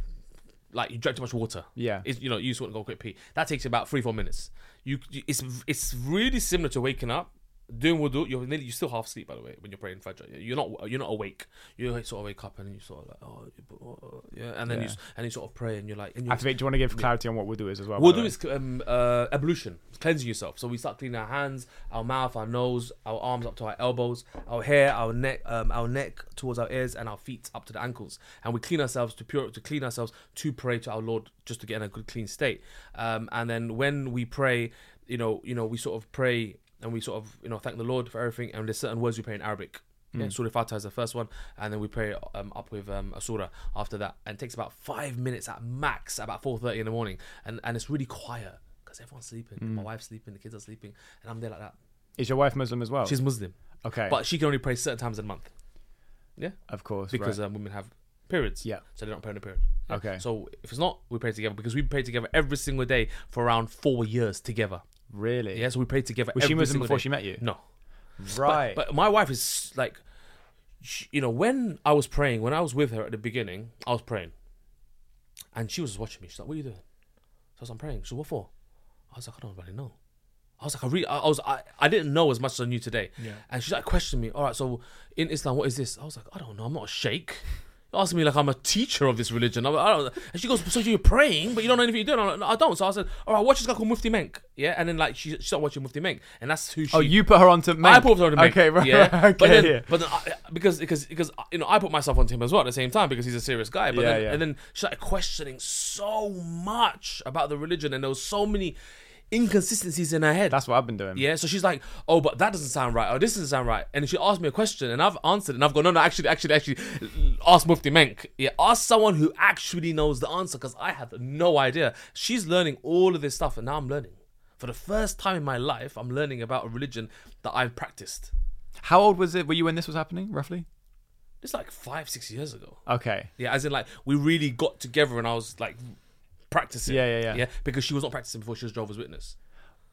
[SPEAKER 2] like you drank too much water.
[SPEAKER 1] Yeah.
[SPEAKER 2] It's, you know, you just want to go quick pee. That takes about three, four minutes. You, you- it's it's really similar to waking up, doing wudu. You're nearly, you're still half asleep, by the way, when you're praying Fajr. You're not you're not awake. You sort of wake up and you sort of like, oh, oh, yeah, and then you
[SPEAKER 1] Yeah.
[SPEAKER 2] s- and you sort of pray and you're like, and you
[SPEAKER 1] Activate. Do you want to give clarity on what wudu is as well?
[SPEAKER 2] Wudu is um, uh, ablution, cleansing yourself. So we start cleaning our hands, our mouth, our nose, our arms up to our elbows, our hair, our neck, um, our neck towards our ears, and our feet up to the ankles. And we clean ourselves to pure to clean ourselves to pray to our Lord, just to get in a good clean state. Um, and then when we pray, you know, you know, we sort of pray and we sort of you know thank the Lord for everything. And there's certain words we pray in Arabic. Yeah, Surah Fatiha is the first one, and then we pray um, up with um, a surah after that, and it takes about five minutes at max, about four thirty in the morning, and and it's really quiet because everyone's sleeping. My wife's sleeping, the kids are sleeping, and I'm there like that.
[SPEAKER 1] Is your wife Muslim as well?
[SPEAKER 2] She's Muslim,
[SPEAKER 1] okay.
[SPEAKER 2] but she can only pray certain times in a month Yeah,
[SPEAKER 1] of course.
[SPEAKER 2] because
[SPEAKER 1] right.
[SPEAKER 2] um, women have periods.
[SPEAKER 1] Yeah.
[SPEAKER 2] so they don't pray on a period. Yeah.
[SPEAKER 1] Okay.
[SPEAKER 2] So if it's not, we pray together because we pray together every single day for around four years together.
[SPEAKER 1] Really.
[SPEAKER 2] Yeah, so we pray together.
[SPEAKER 1] Was she Muslim before
[SPEAKER 2] day.
[SPEAKER 1] she met you?
[SPEAKER 2] No.
[SPEAKER 1] Right.
[SPEAKER 2] But, but my wife is like, sh you know, when I was praying, when I was with her at the beginning, I was praying, and she was just watching me. She's like, "What are you doing?" So I was, "I'm praying." So what for? I was like, "I don't really know." I was like, I really, I, I was, I, I didn't know as much as I knew today.
[SPEAKER 3] Yeah.
[SPEAKER 2] And she's like, questioning me. All right, so in Islam, what is this? I was like, I don't know. I'm not a sheikh. Asking me like I'm a teacher of this religion. I'm I don't. And she goes, so you're praying, but you don't know anything you're doing. I'm like, no, I don't. So I said, all right, watch this guy called Mufti Menk. Yeah, and then like she, she started watching Mufti Menk, and that's who oh, she.
[SPEAKER 1] oh, you put her onto.
[SPEAKER 2] I put her on Menk.
[SPEAKER 1] Okay, right.
[SPEAKER 2] Yeah,
[SPEAKER 1] okay,
[SPEAKER 2] but then,
[SPEAKER 1] yeah.
[SPEAKER 2] but then I, because because because you know I put myself onto him as well at the same time because he's a serious guy. But
[SPEAKER 1] Yeah,
[SPEAKER 2] then,
[SPEAKER 1] yeah.
[SPEAKER 2] and then she started questioning so much about the religion, and there was so many. Inconsistencies in her head.
[SPEAKER 1] That's what I've been doing.
[SPEAKER 2] Yeah, so she's like, "Oh, but that doesn't sound right. Oh, this doesn't sound right." And she asked me a question, and I've answered, and I've gone, "No, no, actually, actually, actually, ask Mufti Menk. Yeah, ask someone who actually knows the answer, because I have no idea." She's learning all of this stuff, and now I'm learning. For the first time in my life, I'm learning about a religion that I've practiced.
[SPEAKER 1] How old was it? Were you when this was happening, roughly?
[SPEAKER 2] It's like five, six years ago.
[SPEAKER 1] Okay.
[SPEAKER 2] Yeah, as in like we really got together, and I was like practicing.
[SPEAKER 1] Yeah, yeah, yeah.
[SPEAKER 2] Yeah, because she was not practicing before she was Jehovah's Witness.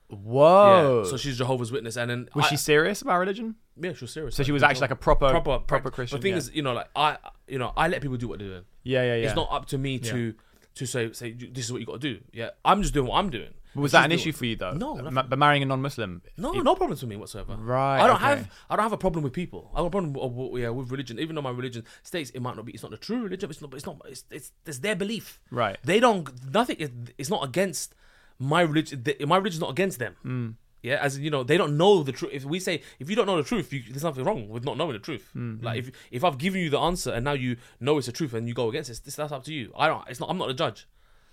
[SPEAKER 1] Whoa.
[SPEAKER 2] Yeah, so she's Jehovah's Witness, and then
[SPEAKER 1] was
[SPEAKER 2] I-
[SPEAKER 1] she serious about religion?
[SPEAKER 2] Yeah, she was serious.
[SPEAKER 1] So she was actually like a proper,
[SPEAKER 2] proper
[SPEAKER 1] proper, Christian.
[SPEAKER 2] The thing
[SPEAKER 1] yeah.
[SPEAKER 2] is, you know, like I, you know, I let people do what they're doing.
[SPEAKER 1] yeah, yeah, yeah.
[SPEAKER 2] It's not up to me to to say say this is what you got to do. Yeah, I'm just doing what I'm doing.
[SPEAKER 1] Was that an issue for you though?
[SPEAKER 2] No,
[SPEAKER 1] Ma- but marrying a non-Muslim.
[SPEAKER 2] No, no problems with me whatsoever.
[SPEAKER 1] Right,
[SPEAKER 2] I don't
[SPEAKER 1] okay.
[SPEAKER 2] have I don't have a problem with people. I have a problem with, yeah, with religion. Even though my religion states it might not be, it's not the true religion. It's not. It's not. It's it's, it's their belief.
[SPEAKER 1] Right.
[SPEAKER 2] They don't. Nothing. It's not against my religion. the- My religion's not against them.
[SPEAKER 1] Hmm.
[SPEAKER 2] Yeah, as in, you know, they don't know the truth. If we say if you don't know the truth, you, there's nothing wrong with not knowing the truth.
[SPEAKER 1] Hmm,
[SPEAKER 2] Like if if I've given you the answer and now you know it's the truth and you go against it, this, that's up to you. I don't. It's not. I'm not a judge.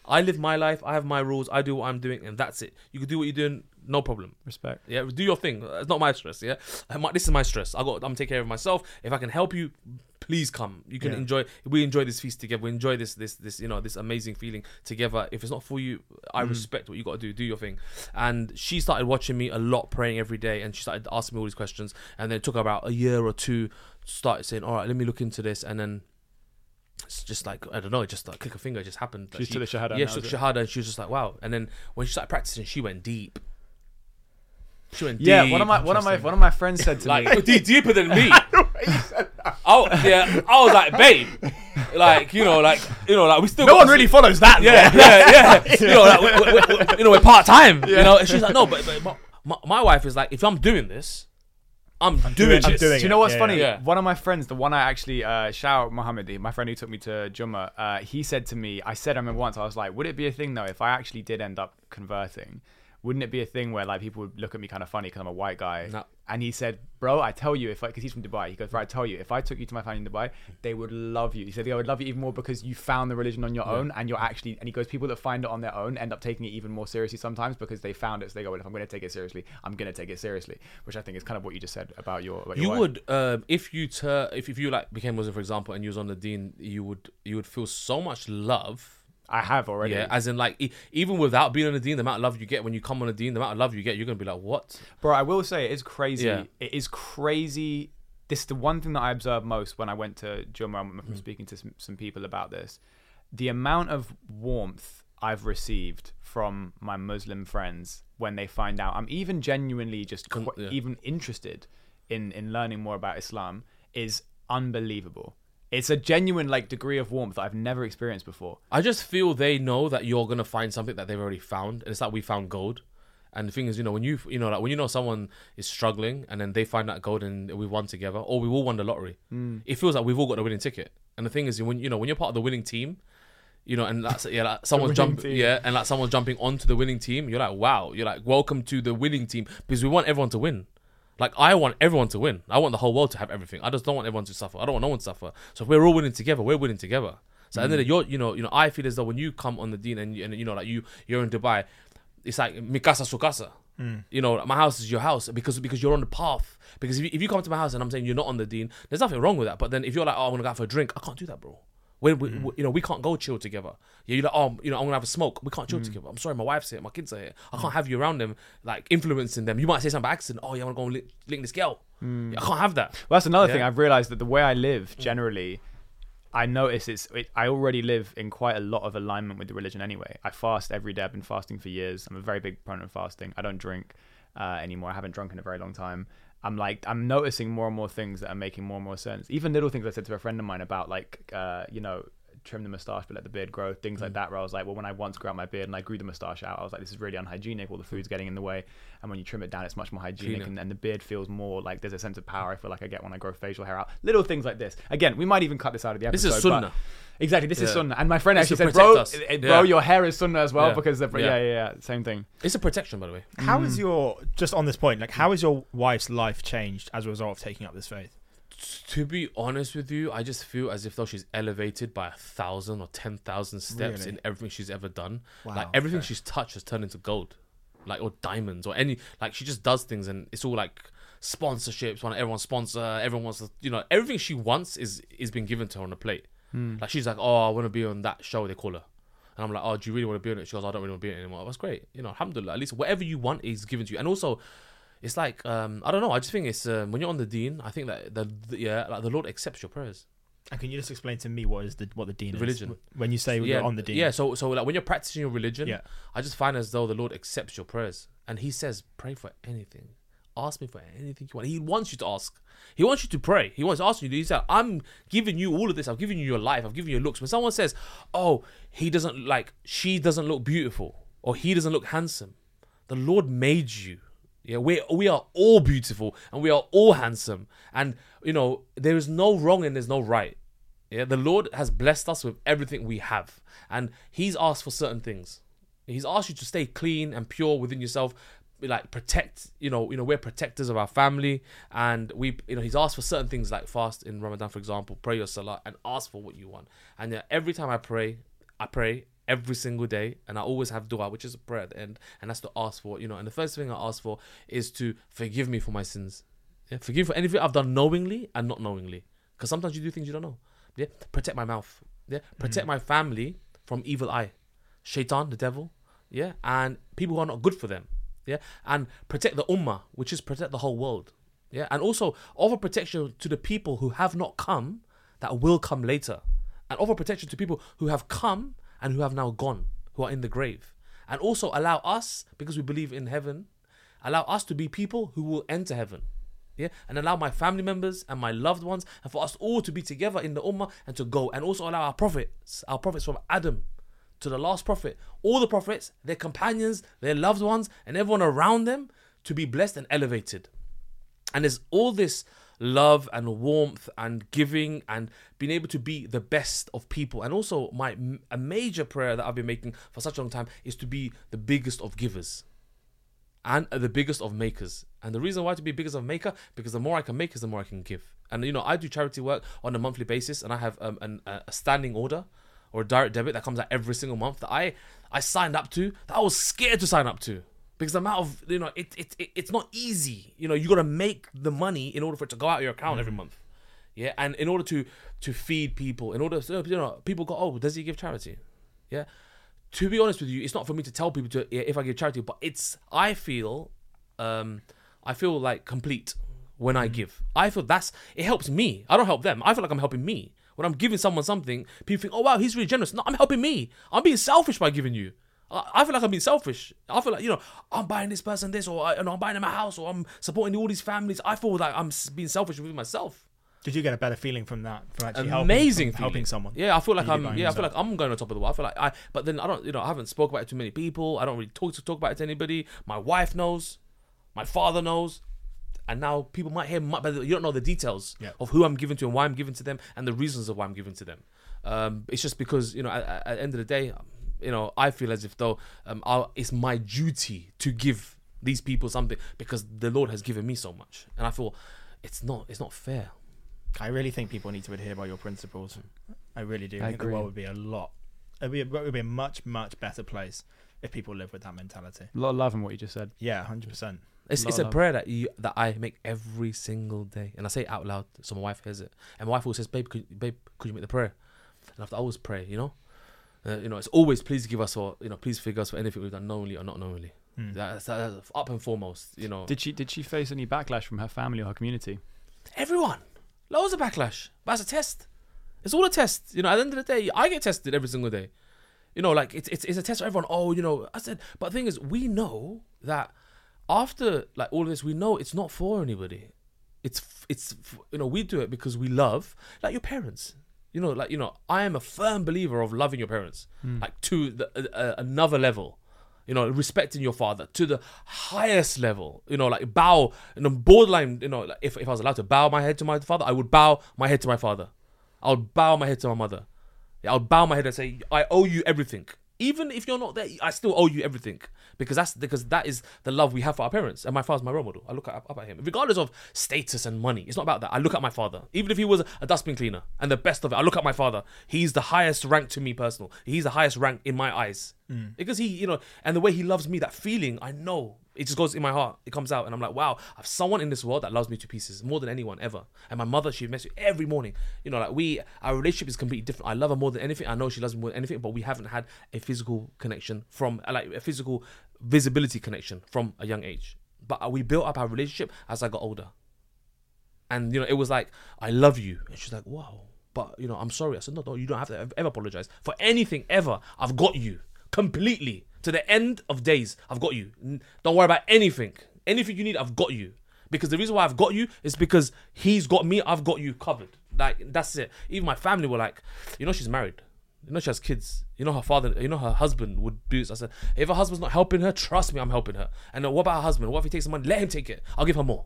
[SPEAKER 2] I live my life. I have my rules. I do what I'm doing, and that's it. You can do what you're doing, no problem.
[SPEAKER 1] Respect.
[SPEAKER 2] Yeah, do your thing. It's not my stress. Yeah, Uh, my- this is my stress. I got. I'm taking care of myself. If I can help you, please come. You can
[SPEAKER 3] Yeah.
[SPEAKER 2] enjoy. We enjoy this feast together. We enjoy this this this you know this amazing feeling together. If it's not for you, I respect what you got to do. Do your thing. And she started watching me a lot, praying every day, and she started asking me all these questions. And then it took about a year or two. Started saying, "All right, let me look into this," and then. It's just like I don't know, it just like click a finger, it just happened. that
[SPEAKER 1] She took the shahada
[SPEAKER 2] Yeah,
[SPEAKER 1] that
[SPEAKER 2] she took shahada, and she was just like, "Wow!" And then when she started practicing, she went deep. She went
[SPEAKER 1] Yeah,
[SPEAKER 2] deep.
[SPEAKER 1] one of my one of my one of my friends said to me,
[SPEAKER 2] like deep, deeper than me. Oh yeah, I was like, babe, like you know, like you know, like we still
[SPEAKER 1] "No
[SPEAKER 2] got
[SPEAKER 1] one really follows that."
[SPEAKER 2] yeah, yeah, yeah. You know, like, we, we, we, you know, we're part time. You know, and she's like, no, but, but my, my, my wife is like, if I'm doing this, I'm, doing,
[SPEAKER 3] doing- I'm
[SPEAKER 2] this.
[SPEAKER 3] doing
[SPEAKER 1] Do you know what's
[SPEAKER 3] Yeah,
[SPEAKER 1] funny?
[SPEAKER 2] yeah.
[SPEAKER 1] One of my friends, the one I actually uh, shout out Mohammed, my friend who took me to Jumma, uh, he said to me, I said, I remember once, I was like, would it be a thing though if I actually did end up converting? Wouldn't it be a thing where like people would look at me kind of funny because I'm a white guy?
[SPEAKER 2] No.
[SPEAKER 1] And he said, bro, I tell you, if because he's from Dubai, he goes, bro, I tell you, if I took you to my family in Dubai, they would love you. He said they would love you even more because you found the religion on your own and you're actually. And he goes, people that find it on their own end up taking it even more seriously sometimes because they found it. So they go, well, if I'm going to take it seriously, I'm going to take it seriously. Which I think is kind of what you just said about your. About your
[SPEAKER 2] You
[SPEAKER 1] wife.
[SPEAKER 2] would, um, if you tur- if if you like became Muslim, for example, and you was on the Deen, you would you would feel so much love.
[SPEAKER 1] I have already.
[SPEAKER 2] Yeah, as in like e- even without being on the Deen, the amount of love you get when you come on the Deen, the amount of love you get, you're gonna be like, what?
[SPEAKER 1] Bro, I will say it is crazy.
[SPEAKER 2] Yeah.
[SPEAKER 1] It is crazy. This is the one thing that I observed most when I went to Jumma mm-hmm. and from speaking to some, some people about this. The amount of warmth I've received from my Muslim friends when they find out I'm even genuinely just qu-
[SPEAKER 2] yeah.
[SPEAKER 1] even interested in in learning more about Islam is unbelievable. It's a genuine like degree of warmth that I've never experienced before.
[SPEAKER 2] I just feel they know that you're gonna find something that they've already found, and it's like we found gold. And the thing is, you know, when you you know like when you know someone is struggling and then they find that gold and we won together, or we all won the lottery, hmm. it feels like we've all got the winning ticket. And the thing is, when you know when you're part of the winning team, you know, and that's yeah, like someone's jumping, yeah, and like someone's jumping onto the winning team, you're like, wow, you're like, welcome to the winning team because we want everyone to win. Like I want everyone to win. I want the whole world to have everything. I just don't want everyone to suffer. I don't want no one to suffer. So if we're all winning together, we're winning together. So and then mm. you're, you know, you know, I feel as though when you come on the Deen and you, and you know, like you, you're in Dubai, it's like mikasa sukasa. Mm. You know, my house is your house because because you're on the path. Because if you, if you come to my house and I'm saying you're not on the Deen, there's nothing wrong with that. But then if you're like, oh, I'm gonna go out for a drink, I can't do that, bro. We, we, we- you know, we can't go chill together. Yeah, you're like, oh, you know, I'm gonna have a smoke. We can't chill mm. together. I'm sorry, my wife's here, my kids are here. I mm. can't have you around them, like influencing them. You might say something by accident. Oh, yeah, I wanna go and link, link this girl. I can't have that.
[SPEAKER 1] Well, that's another thing I've realized that the way I live generally, I notice it's it, I already live in quite a lot of alignment with the religion anyway. I fast every day. I've been fasting for years. I'm a very big proponent of fasting. I don't drink uh, anymore. I haven't drunk in a very long time. I'm like I'm noticing more and more things that are making more and more sense. Even little things I said to a friend of mine about like uh, you know trim the moustache but let the beard grow things like mm. that where I was like well when I once grew out my beard and I grew the moustache out I was like this is really unhygienic all the food's getting in the way and when you trim it down it's much more hygienic and, and the beard feels more like there's a sense of power I feel like I get when I grow facial hair out little things like this again we might even cut this out of the episode.
[SPEAKER 2] This is
[SPEAKER 1] but-
[SPEAKER 2] sunnah.
[SPEAKER 1] exactly this is
[SPEAKER 2] Yeah.
[SPEAKER 1] sunnah and my friend
[SPEAKER 2] This
[SPEAKER 1] actually said bro
[SPEAKER 2] protect eh,
[SPEAKER 1] eh, bro
[SPEAKER 2] Yeah.
[SPEAKER 1] your hair is sunnah as well
[SPEAKER 2] Yeah.
[SPEAKER 1] because the, yeah.
[SPEAKER 2] Yeah.
[SPEAKER 1] yeah yeah same thing
[SPEAKER 2] It's a protection, by the way.
[SPEAKER 3] How is mm. your just on this point? Like, how has your wife's life changed as a result of taking up this faith?
[SPEAKER 2] To be honest with you, I just feel as if though she's elevated by a thousand or ten thousand steps
[SPEAKER 3] Really?
[SPEAKER 2] in everything she's ever done.
[SPEAKER 3] Wow,
[SPEAKER 2] like everything
[SPEAKER 3] okay.
[SPEAKER 2] she's touched has turned into gold. like or diamonds or any like she just does things and it's all like sponsorships. Want everyone sponsor, everyone wants to, you know everything she wants is is being given to her on a plate. Hmm. Like she's like, oh, I want to be on that show they call her. And I'm like, oh, do you really want to be on it? She goes, I don't really want to be on it anymore. That's great. You know, alhamdulillah. At least whatever you want is given to you. And also, it's like, um, I don't know. I just think it's, um, when you're on the Deen. I think that, the, the, yeah, like the Lord accepts your prayers.
[SPEAKER 3] And can you just explain to me what is the what the Deen
[SPEAKER 2] The
[SPEAKER 3] is?
[SPEAKER 2] religion.
[SPEAKER 3] When you say
[SPEAKER 2] yeah,
[SPEAKER 3] you're on the Deen,
[SPEAKER 2] Yeah, so, so like when you're practicing your religion,
[SPEAKER 3] Yeah.
[SPEAKER 2] I just find as though the Lord accepts your prayers. And He says, pray for anything. Ask me for anything you want. He wants you to ask. He wants you to pray. He wants to ask you. He said, I'm giving you all of this. I've given you your life. I've given you your looks. When someone says, oh, he doesn't like, she doesn't look beautiful or he doesn't look handsome, the Lord made you. Yeah, we we are all beautiful and we are all handsome, and you know there is no wrong and there's no right. Yeah, the Lord has blessed us with everything we have, and He's asked for certain things. He's asked you to stay clean and pure within yourself, like protect. You know, you know we're protectors of our family, and we, you know, He's asked for certain things like fast in Ramadan, for example, pray your salah and ask for what you want. And yeah, every time I pray, I pray every single day, and I always have dua, which is a prayer at the end, and that's to ask for. You know, and the first thing I ask for is to forgive me for my sins. Yeah, forgive for anything I've done knowingly and not knowingly, because sometimes you do things you don't know. Yeah, protect my mouth. Yeah, protect mm-hmm. my family from evil eye, shaitan, the devil. Yeah, and people who are not good for them. Yeah, and protect the ummah, which is protect the whole world. Yeah, and also offer protection to the people who have not come that will come later, and offer protection to people who have come and who have now gone, who are in the grave, and also allow us, because we believe in heaven, allow us to be people who will enter heaven. Yeah, and allow my family members and my loved ones, and for us all to be together in the ummah and to go, and also allow our prophets, our prophets from Adam to the last prophet, all the prophets, their companions, their loved ones, and everyone around them to be blessed and elevated. And there's all this love and warmth and giving and being able to be the best of people. And also, my a major prayer that I've been making for such a long time is to be the biggest of givers and the biggest of makers. And the reason why to be biggest of maker because the more I can make is the more I can give. And you know, I do charity work on a monthly basis, and I have um, an, a standing order or a direct debit that comes out every single month that I I signed up to that I was scared to sign up to because the amount of you know it, it, it it's not easy. You know, you got to make the money in order for it to go out of your account every month. Yeah, and in order to to feed people, in order to, you know, people go, oh, does he give charity? Yeah. To be honest with you, it's not for me to tell people to if I give charity, but it's I feel, um, I feel like complete when I give. I feel that's it helps me. I don't help them. I feel like I'm helping me. When I'm giving someone something, people think, oh wow, he's really generous. No, I'm helping me. I'm being selfish by giving you. I I feel like I'm being selfish. I feel like you know I'm buying this person this, or you know, I'm buying them a house, or I'm supporting all these families. I feel like I'm being selfish with myself.
[SPEAKER 3] Did you get a better feeling from that? From actually
[SPEAKER 2] Amazing,
[SPEAKER 3] helping, from helping someone.
[SPEAKER 2] Yeah, I feel like I'm. Yeah, I feel like I'm going on top of the world. I feel like I, but then I don't. You know, I haven't spoke about it to many people. I don't really talk to talk about it to anybody. My wife knows, my father knows, and now people might hear, but you don't know the details
[SPEAKER 3] Yeah.
[SPEAKER 2] of who I'm giving to and why I'm giving to them and the reasons of why I'm giving to them. Um, it's just because you know, at, at the end of the day, you know, I feel as if though um, i it's my duty to give these people something because the Lord has given me so much, and I feel it's not it's not fair.
[SPEAKER 3] I really think people need to adhere by your principles. I really do. I,
[SPEAKER 1] I
[SPEAKER 3] think the world would be a lot. It would be, a, it would be a much, much better place if people live with that mentality.
[SPEAKER 1] A lot of love in what you just said.
[SPEAKER 3] Yeah, hundred percent.
[SPEAKER 2] It's,
[SPEAKER 1] Lot
[SPEAKER 2] it's a
[SPEAKER 1] love.
[SPEAKER 2] prayer that you that I make every single day, and I say it out loud so my wife hears it. And my wife always says, "Babe, could, babe, could you make the prayer?" And I have to always pray, you know. Uh, you know, it's always please give us or you know, please forgive us for anything we've done knowingly or not knowingly.
[SPEAKER 3] Hmm.
[SPEAKER 2] That's, that's up and foremost, you know.
[SPEAKER 1] Did she did she face any backlash from her family or her community?
[SPEAKER 2] Everyone, loads of backlash. But it's a test. It's all a test. You know, at the end of the day, I get tested every single day. You know, like it's it's, it's a test for everyone. Oh, you know, I said, but the thing is, we know that after like all of this, we know it's not for anybody. It's it's you know we do it because we love like your parents. You know, like you know, I am a firm believer of loving your parents, like to the, uh, uh, another level. You know, respecting your father to the highest level. You know, like bow and then borderline. You know, like if if I was allowed to bow my head to my father, I would bow my head to my father. I would bow my head to my mother. Yeah, I would bow my head and say, I owe you everything. Even if you're not there, I still owe you everything because that's because that is the love we have for our parents. And my father's my role model. I look at, up at him, regardless of status and money. It's not about that. I look at my father, even if he was a dustbin cleaner and the best of it. I look at my father. He's the highest rank to me personal. He's the highest rank in my eyes. Mm. because he, you know, and the way he loves me, that feeling, I know it just goes in my heart. It comes out, and I'm like, wow, I have someone in this world that loves me to pieces more than anyone ever. And my mother, she messages me every morning. You know, like we, our relationship is completely different. I love her more than anything. I know she loves me more than anything, but we haven't had a physical connection from, like, a physical visibility connection from a young age. But uh, we built up our relationship as I got older. And you know, it was like, I love you. And she's like, wow. But you know, I'm sorry. I said, no, no, you don't have to ever apologize for anything ever. I've got you completely to the end of days. I've got you. Don't worry about anything. Anything you need, I've got you. Because the reason why I've got you is because he's got me. I've got you covered. Like that's it. Even my family were like, you know, she's married. You know, she has kids. You know, her father. You know, her husband would do this. I said, if her husband's not helping her, trust me, I'm helping her. And what about her husband? What if he takes the money? Let him take it. I'll give her more.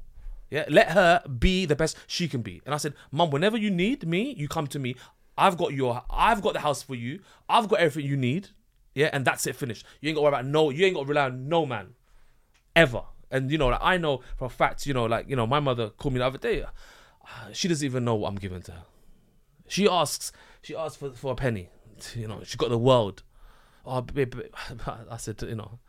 [SPEAKER 2] Yeah, let her be the best she can be. And I said, Mum, whenever you need me, you come to me. I've got your, I've got the house for you. I've got everything you need. Yeah, and that's it. Finished. You ain't got to worry about no. You ain't got to rely on no man, ever. And you know, like, I know for a fact. You know, like you know, my mother called me the other day. Uh, she doesn't even know what I'm giving to her. She asks, she asks for for a penny. You know, she got the world. Oh, babe, babe. I said, you know,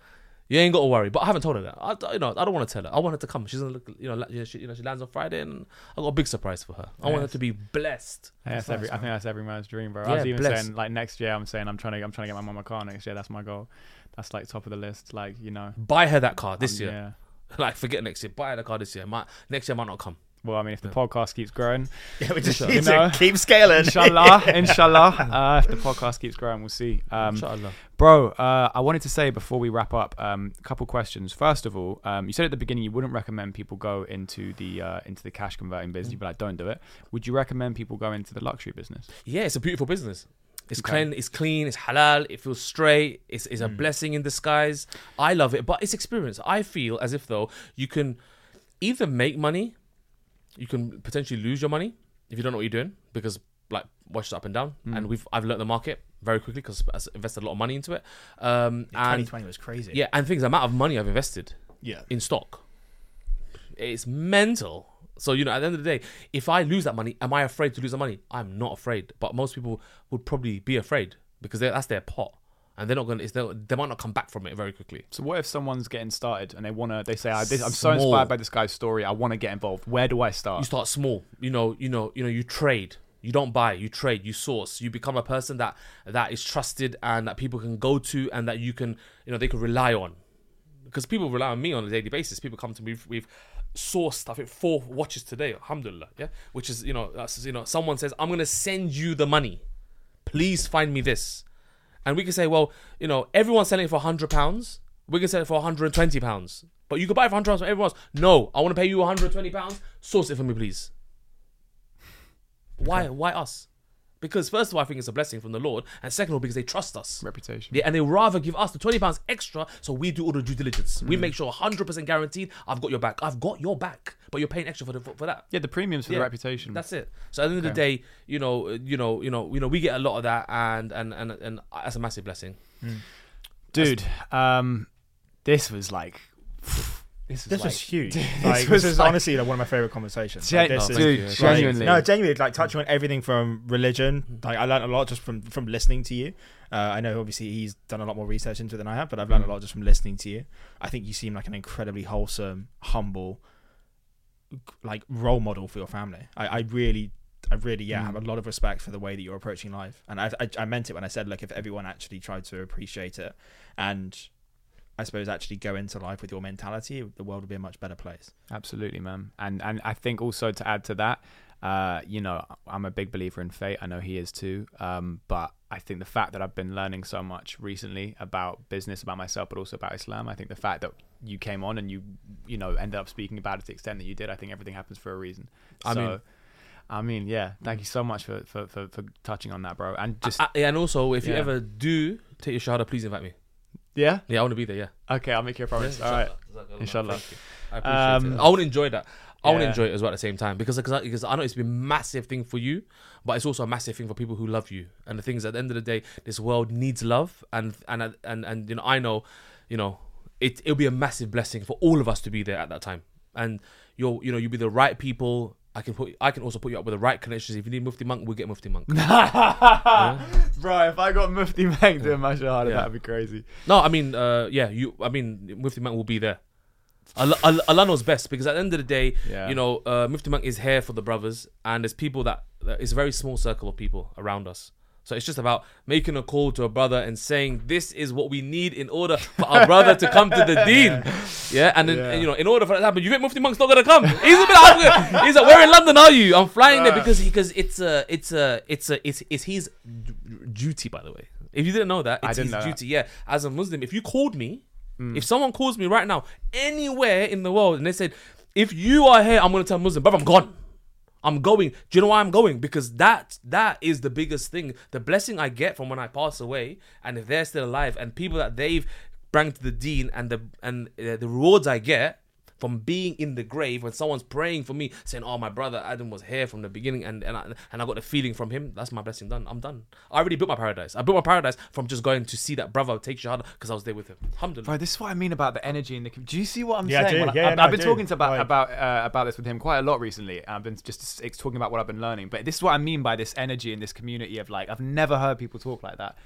[SPEAKER 2] you ain't got to worry. But I haven't told her that. I, you know, I don't want to tell her. I want her to come. She's gonna look. You know, she, you know, she lands on Friday, and I got a big surprise for her. I want her to be blessed.
[SPEAKER 1] Yeah, that's
[SPEAKER 3] That's
[SPEAKER 1] every, I think that's every man's dream, bro. I
[SPEAKER 2] Yeah,
[SPEAKER 1] was even
[SPEAKER 2] bless.
[SPEAKER 1] saying like next year. I'm saying I'm trying to I'm trying to get my mum a car next year. That's my goal. That's like top of the list. Like you know,
[SPEAKER 2] Buy her that car this
[SPEAKER 1] um,
[SPEAKER 2] year.
[SPEAKER 1] Yeah.
[SPEAKER 2] Like, forget next year. Buy her the car this year. Might, next year might not come.
[SPEAKER 1] Well, I mean, if the podcast keeps growing,
[SPEAKER 3] Yeah, we just
[SPEAKER 2] Inshallah.
[SPEAKER 3] need
[SPEAKER 1] You know?
[SPEAKER 3] to keep scaling.
[SPEAKER 1] inshallah, inshallah. Uh, if the podcast keeps growing, we'll see. Um,
[SPEAKER 2] Inshallah.
[SPEAKER 1] Bro, uh, I wanted to say before we wrap up, um, a couple questions. First of all, um, you said at the beginning you wouldn't recommend people go into the uh, into the cash converting business, but like don't do it. Would you recommend people go into the luxury business?
[SPEAKER 2] Yeah, it's a beautiful business. It's
[SPEAKER 1] Okay.
[SPEAKER 2] clean. It's clean. It's halal. It feels straight. It's, it's a blessing in disguise. I love it, but it's experience. I feel as if though you can either make money, you can potentially lose your money if you don't know what you're doing because like watch it up and down. And we've I've learned the market very quickly because I've invested a lot of money into it. Um, and
[SPEAKER 3] 2020 was crazy.
[SPEAKER 2] yeah, and things the amount of money I've invested
[SPEAKER 3] yeah.
[SPEAKER 2] in stock. It's mental. So you know, at the end of the day, if I lose that money, am I afraid to lose the money? I'm not afraid. But most people would probably be afraid because that's their pot, and they're not gonna. It's, they they might not come back from it very quickly.
[SPEAKER 1] So what if someone's getting started and they wanna? They say, I, this, "I'm so
[SPEAKER 2] Small.
[SPEAKER 1] inspired by this guy's story. I want to get involved. Where do I start?"
[SPEAKER 2] You start small. You know, you know, you know. You trade. You don't buy. You trade. You source. You become a person that that is trusted and that people can go to and that you can, you know, they can rely on. Because people rely on me on a daily basis. People come to me. with- We've sourced, I think, four watches today. Alhamdulillah. Yeah, which is, you know, that's, you know, someone says, "I'm gonna send you the money. Please find me this," and we can say, "Well, you know, everyone's selling it for hundred pounds. We can sell it for 120 pounds, but you could buy it for 100 pounds from everyone else. No, I want to pay you 120 pounds. Source it for me, please." Why? Why us? Because first of all, I think it's a blessing from the Lord, and second of all, because they trust us.
[SPEAKER 1] Reputation.
[SPEAKER 2] Yeah, and they rather give us the twenty pounds extra, so we do all the due diligence.
[SPEAKER 1] Mm.
[SPEAKER 2] We make sure hundred percent guaranteed. I've got your back. I've got your back, but you're paying extra for the, for, that.
[SPEAKER 1] Yeah, the premiums for
[SPEAKER 2] Yeah,
[SPEAKER 1] the reputation.
[SPEAKER 2] That's it. So at the end of the day, you know, you know, you know, you know, we get a lot of that, and and and and that's a massive blessing.
[SPEAKER 1] Dude, um, this was like, this is,
[SPEAKER 3] This
[SPEAKER 1] like,
[SPEAKER 3] was huge.
[SPEAKER 1] this
[SPEAKER 3] Like, this is
[SPEAKER 1] like-
[SPEAKER 3] honestly like, one of my favorite conversations.
[SPEAKER 1] Gen-
[SPEAKER 3] Like, this
[SPEAKER 2] Oh,
[SPEAKER 3] is,
[SPEAKER 1] dude,
[SPEAKER 3] like,
[SPEAKER 1] genuinely.
[SPEAKER 3] no, genuinely, like touching on everything from religion. Like I learned a lot just from from listening to you. Uh, I know obviously he's done a lot more research into it than I have, but I've learned a lot just from listening to you. I think you seem like an incredibly wholesome, humble, like role model for your family. I, I really, I really, yeah, have a lot of respect for the way that you're approaching life, and I, I, I meant it when I said, like, if everyone actually tried to appreciate it, and I suppose actually go into life with your mentality, the world would be a much better place.
[SPEAKER 1] Absolutely, man. And and I think also to add to that, uh, you know, I'm a big believer in fate. I know he is too. Um, but I think the fact that I've been learning so much recently about business, about myself, but also about Islam. I think the fact that you came on and you, you know, ended up speaking about it to the extent that you did. I think everything happens for a reason.
[SPEAKER 2] I
[SPEAKER 1] so,
[SPEAKER 2] mean-
[SPEAKER 1] I mean, yeah. Thank you so much for for, for, for touching on that, bro. And just
[SPEAKER 2] I- I- and also, if you ever do take your shahada, please invite me.
[SPEAKER 1] Yeah.
[SPEAKER 2] Yeah, I want to be there. Yeah.
[SPEAKER 1] Okay, I'll make you a promise. All right.
[SPEAKER 2] inshallah.
[SPEAKER 1] Inshallah.
[SPEAKER 2] Thank you. I appreciate
[SPEAKER 1] Um,
[SPEAKER 2] it. I want to enjoy that. I want to
[SPEAKER 1] yeah.
[SPEAKER 2] enjoy it as well at the same time because because I, because I know it's been a massive thing for you, but it's also a massive thing for people who love you. And the thing is, at the end of the day, this world needs love, and and and and you know, I know, you know, it it'll be a massive blessing for all of us to be there at that time. And you'll you know you'll be the right people I can put I can also put you up with the right connections. If you need Mufti Monk, we'll get Mufti Monk.
[SPEAKER 1] Bro, if I got Mufti Monk doing my shahada,
[SPEAKER 2] Yeah.
[SPEAKER 1] that'd be crazy.
[SPEAKER 2] No, I mean, uh, yeah, you. I mean, Mufti Monk will be there. Allah, Allah knows best because at the end of the day,
[SPEAKER 1] Yeah.
[SPEAKER 2] you know, uh, Mufti Monk is here for the brothers, and there's people that that- it's a very small circle of people around us. So it's just about making a call to a brother and saying this is what we need in order for our brother to come to the deen. Yeah, and then
[SPEAKER 1] Yeah.
[SPEAKER 2] you know, in order for that to happen, you think Mufti Monk's not gonna come? He's a bit. I'm- He's like, where in London are you? I'm flying there because because it's a it's a it's a it's it's his duty. By the way, if you didn't know that, it's his
[SPEAKER 1] know that.
[SPEAKER 2] duty. Yeah, as a Muslim, if you called me,
[SPEAKER 1] Mm.
[SPEAKER 2] if someone calls me right now anywhere in the world and they said, if you are here, I'm gonna tell Muslim, brother, I'm gone. I'm going. Do you know why I'm going? Because that that is the biggest thing. The blessing I get from when I pass away, and if they're still alive, and people that they've brought to the deen, and the and uh, the rewards I get from being in the grave when someone's praying for me, saying, "Oh, my brother Adam was here from the beginning," and and I, and I got the feeling from him. That's my blessing done. I'm done. I already built my paradise. I built my paradise from just going to see that brother take shahada because I was there with him. Alhamdulillah.
[SPEAKER 1] Bro, this is what I mean about the energy in the. com- Do you see what I'm
[SPEAKER 3] Yeah, I
[SPEAKER 1] saying?
[SPEAKER 3] do.
[SPEAKER 1] When I-
[SPEAKER 3] Yeah,
[SPEAKER 1] I've,
[SPEAKER 3] no,
[SPEAKER 1] I've
[SPEAKER 3] I
[SPEAKER 1] been
[SPEAKER 3] do.
[SPEAKER 1] talking to about
[SPEAKER 3] Like-
[SPEAKER 1] about uh, about this with him quite a lot recently. I've been just it's talking about what I've been learning. But this is what I mean by this energy in this community of like I've never heard people talk like that.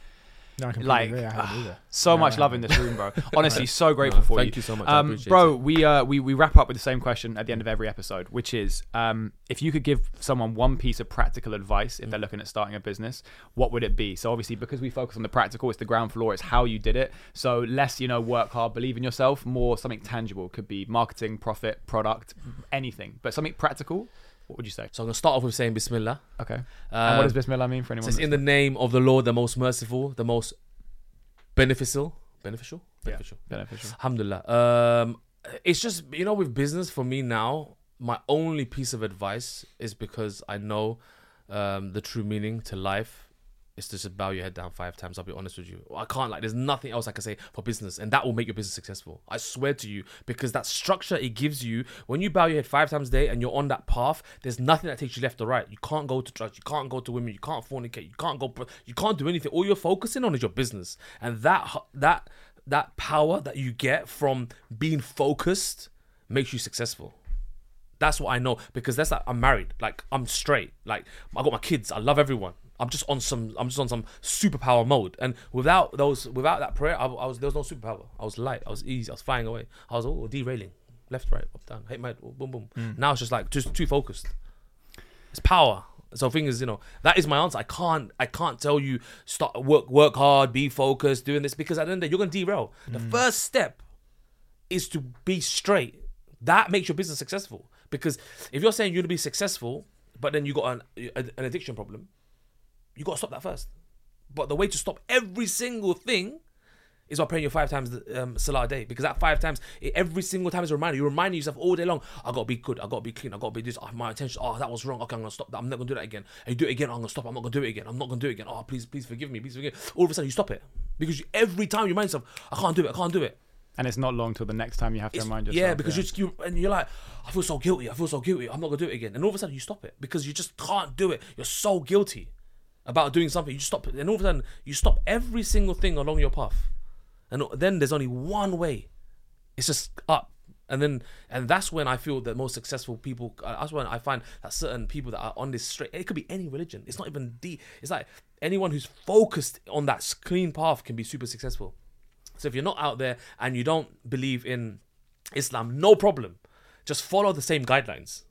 [SPEAKER 3] No, I completely
[SPEAKER 1] Like
[SPEAKER 3] agree. I haven't either.
[SPEAKER 1] so
[SPEAKER 3] No,
[SPEAKER 1] much
[SPEAKER 3] I
[SPEAKER 1] love in this room, bro. Honestly, so grateful for you.
[SPEAKER 2] Thank
[SPEAKER 1] you.
[SPEAKER 2] so much. I
[SPEAKER 1] Um,
[SPEAKER 2] appreciate
[SPEAKER 1] bro, we uh we, we wrap up with the same question at the end of every episode, which is um if you could give someone one piece of practical advice if they're looking at starting a business, what would it be? So obviously because we focus on the practical, it's the ground floor, it's how you did it. So less, you know, work hard, believe in yourself, more something tangible. Could be marketing, profit, product, anything. But something practical, what would you say?
[SPEAKER 2] So I'm gonna start off with saying Bismillah.
[SPEAKER 1] Okay.
[SPEAKER 2] Um,
[SPEAKER 1] and what does Bismillah mean for anyone?
[SPEAKER 2] says,
[SPEAKER 1] that's-
[SPEAKER 2] in the name of the Lord, the most merciful, the most beneficial, beneficial,
[SPEAKER 1] Yeah.
[SPEAKER 2] beneficial.
[SPEAKER 1] beneficial?
[SPEAKER 2] Alhamdulillah. Um, it's just you know with business for me now, my only piece of advice is because I know um, the true meaning to life is to just bow your head down five times. I'll be honest with you. I can't like. There's nothing else I can say for business, and that will make your business successful. I swear to you, because that structure it gives you when you bow your head five times a day and you're on that path. There's nothing that takes you left or right. You can't go to drugs. You can't go to women. You can't fornicate. You can't go. You can't do anything. All you're focusing on is your business, and that that that power that you get from being focused makes you successful. That's what I know because that's like I'm married, like I'm straight, like I got my kids, I love everyone. I'm just on some, I'm just on some superpower mode, and without those, without that prayer, I, I was there was no superpower. I was light, I was easy, I was flying away. I was oh derailing, left, right, up, down, hit my oh, boom, boom. Hmm. Now it's just like just too focused. It's power. So thing is, you know, that is my answer. I can't, I can't tell you start work, work hard, be focused, doing this because at the end of the day, you're gonna derail. The hmm. first step is to be straight. That makes your business successful. Because if you're saying you're gonna be successful, but then you got an, an addiction problem, you gotta stop that first. But the way to stop every single thing is by praying your five times um, salah a day. Because that five times, every single time is a reminder. You're reminding yourself all day long, I gotta be good, I gotta be clean, I gotta be this. Oh, my attention, oh, that was wrong. Okay, I'm gonna stop that. I'm not gonna do that again. And you do it again, I'm gonna stop. I'm not gonna do it again. I'm not gonna do it again. Oh, please, please forgive me, please forgive me. All of a sudden, you stop it. Because you, every time you remind yourself, I can't do it, I can't do it.
[SPEAKER 1] And it's not long till the next time you have to
[SPEAKER 2] It's-
[SPEAKER 1] remind yourself.
[SPEAKER 2] yeah, because you just you and you're like, I feel so guilty. I feel so guilty. I'm not gonna do it again. And all of a sudden you stop it because you just can't do it. You're so guilty about doing something. You stop. And all of a sudden you stop every single thing along your path. And then there's only one way. It's just up. And then and that's when I feel that most successful people. uh, That's when I find that certain people that are on this straight. It could be any religion. It's not even deep. It's like anyone who's focused on that clean path can be super successful. So if you're not out there and you don't believe in Islam, no problem. Just follow the same guidelines.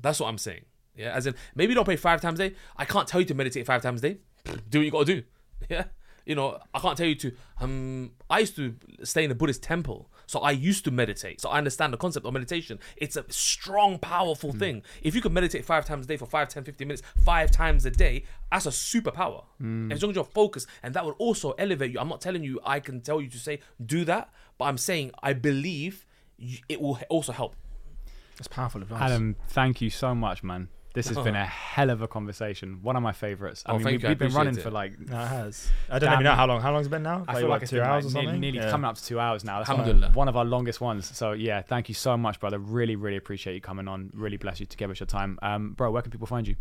[SPEAKER 2] That's what I'm saying. Yeah, as in maybe don't pray five times a day. I can't tell you to meditate five times a day. Do what you gotta do. Yeah. You know, I can't tell you to um I used to stay in a Buddhist temple. So I used to meditate. So I understand the concept of meditation. It's a strong, powerful thing. If you can meditate five times a day for 5, 10, 15 minutes, five times a day, that's a superpower. As long as you're focused, and that will also elevate you. I'm not telling you I can tell you to say do that, but I'm saying I believe it will also help.
[SPEAKER 3] That's powerful advice.
[SPEAKER 1] Adam, thank you so much, man. This has been a hell of a conversation. One of my favorites. I
[SPEAKER 2] Oh,
[SPEAKER 1] mean,
[SPEAKER 2] thank
[SPEAKER 1] we,
[SPEAKER 2] you. I
[SPEAKER 1] we've been
[SPEAKER 2] appreciate
[SPEAKER 1] running
[SPEAKER 2] it.
[SPEAKER 1] for like.
[SPEAKER 3] No, it has. I don't
[SPEAKER 1] Damn.
[SPEAKER 3] even know how long. How long's it been now?
[SPEAKER 1] I feel like
[SPEAKER 3] what,
[SPEAKER 1] it's
[SPEAKER 3] two
[SPEAKER 1] been
[SPEAKER 3] hours
[SPEAKER 1] like
[SPEAKER 3] or
[SPEAKER 1] nearly,
[SPEAKER 3] something.
[SPEAKER 1] nearly
[SPEAKER 3] Yeah.
[SPEAKER 1] coming up to two hours now. That's
[SPEAKER 2] Alhamdulillah.
[SPEAKER 1] one, one of our longest ones. So yeah, thank you so much, brother. Really, really appreciate you coming on. Really bless you to give us your time, um, bro. Where can people find you?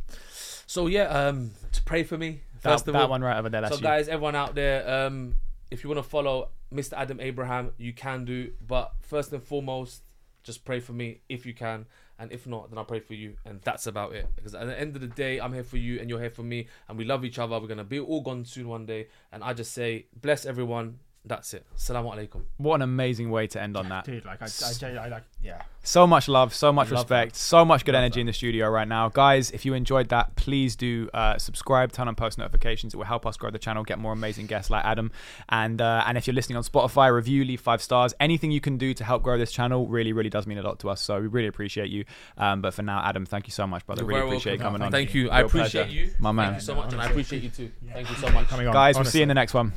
[SPEAKER 2] So yeah, um, to pray for me
[SPEAKER 1] That,
[SPEAKER 2] first of
[SPEAKER 1] that
[SPEAKER 2] all.
[SPEAKER 1] one right over there. That's
[SPEAKER 2] so
[SPEAKER 1] you.
[SPEAKER 2] guys, everyone out there, um, if you want to follow Mr. Adam Abraham, you can do. But first and foremost, just pray for me if you can, and if not, then I'll pray for you, and that's about it. Because at the end of the day, I'm here for you, and you're here for me, and we love each other. We're gonna be all gone soon one day, and I just say, bless everyone. That's it. Assalamu alaikum.
[SPEAKER 1] What an amazing way to end on that.
[SPEAKER 3] Dude, like I, I, I, I like, yeah.
[SPEAKER 1] So much love, so much
[SPEAKER 2] Love
[SPEAKER 1] respect, so much good
[SPEAKER 3] Love
[SPEAKER 1] energy
[SPEAKER 3] that.
[SPEAKER 1] in the studio right now. Guys, if you enjoyed that, please do uh, subscribe, turn on post notifications. It will help us grow the channel, get more amazing guests like Adam. And uh, and if you're listening on Spotify, review, leave five stars. Anything you can do to help grow this channel really, really does mean a lot to us. So we really appreciate you. Um, but for now, Adam, thank you so much, brother.
[SPEAKER 2] You're
[SPEAKER 1] really
[SPEAKER 2] very
[SPEAKER 1] appreciate you coming
[SPEAKER 3] No,
[SPEAKER 1] on.
[SPEAKER 2] Thank you. I appreciate
[SPEAKER 1] pleasure.
[SPEAKER 2] you.
[SPEAKER 1] My man.
[SPEAKER 2] Thank you so much, and I appreciate you too. Thank you so much.
[SPEAKER 3] Coming on.
[SPEAKER 1] Guys, we'll see you in the next one.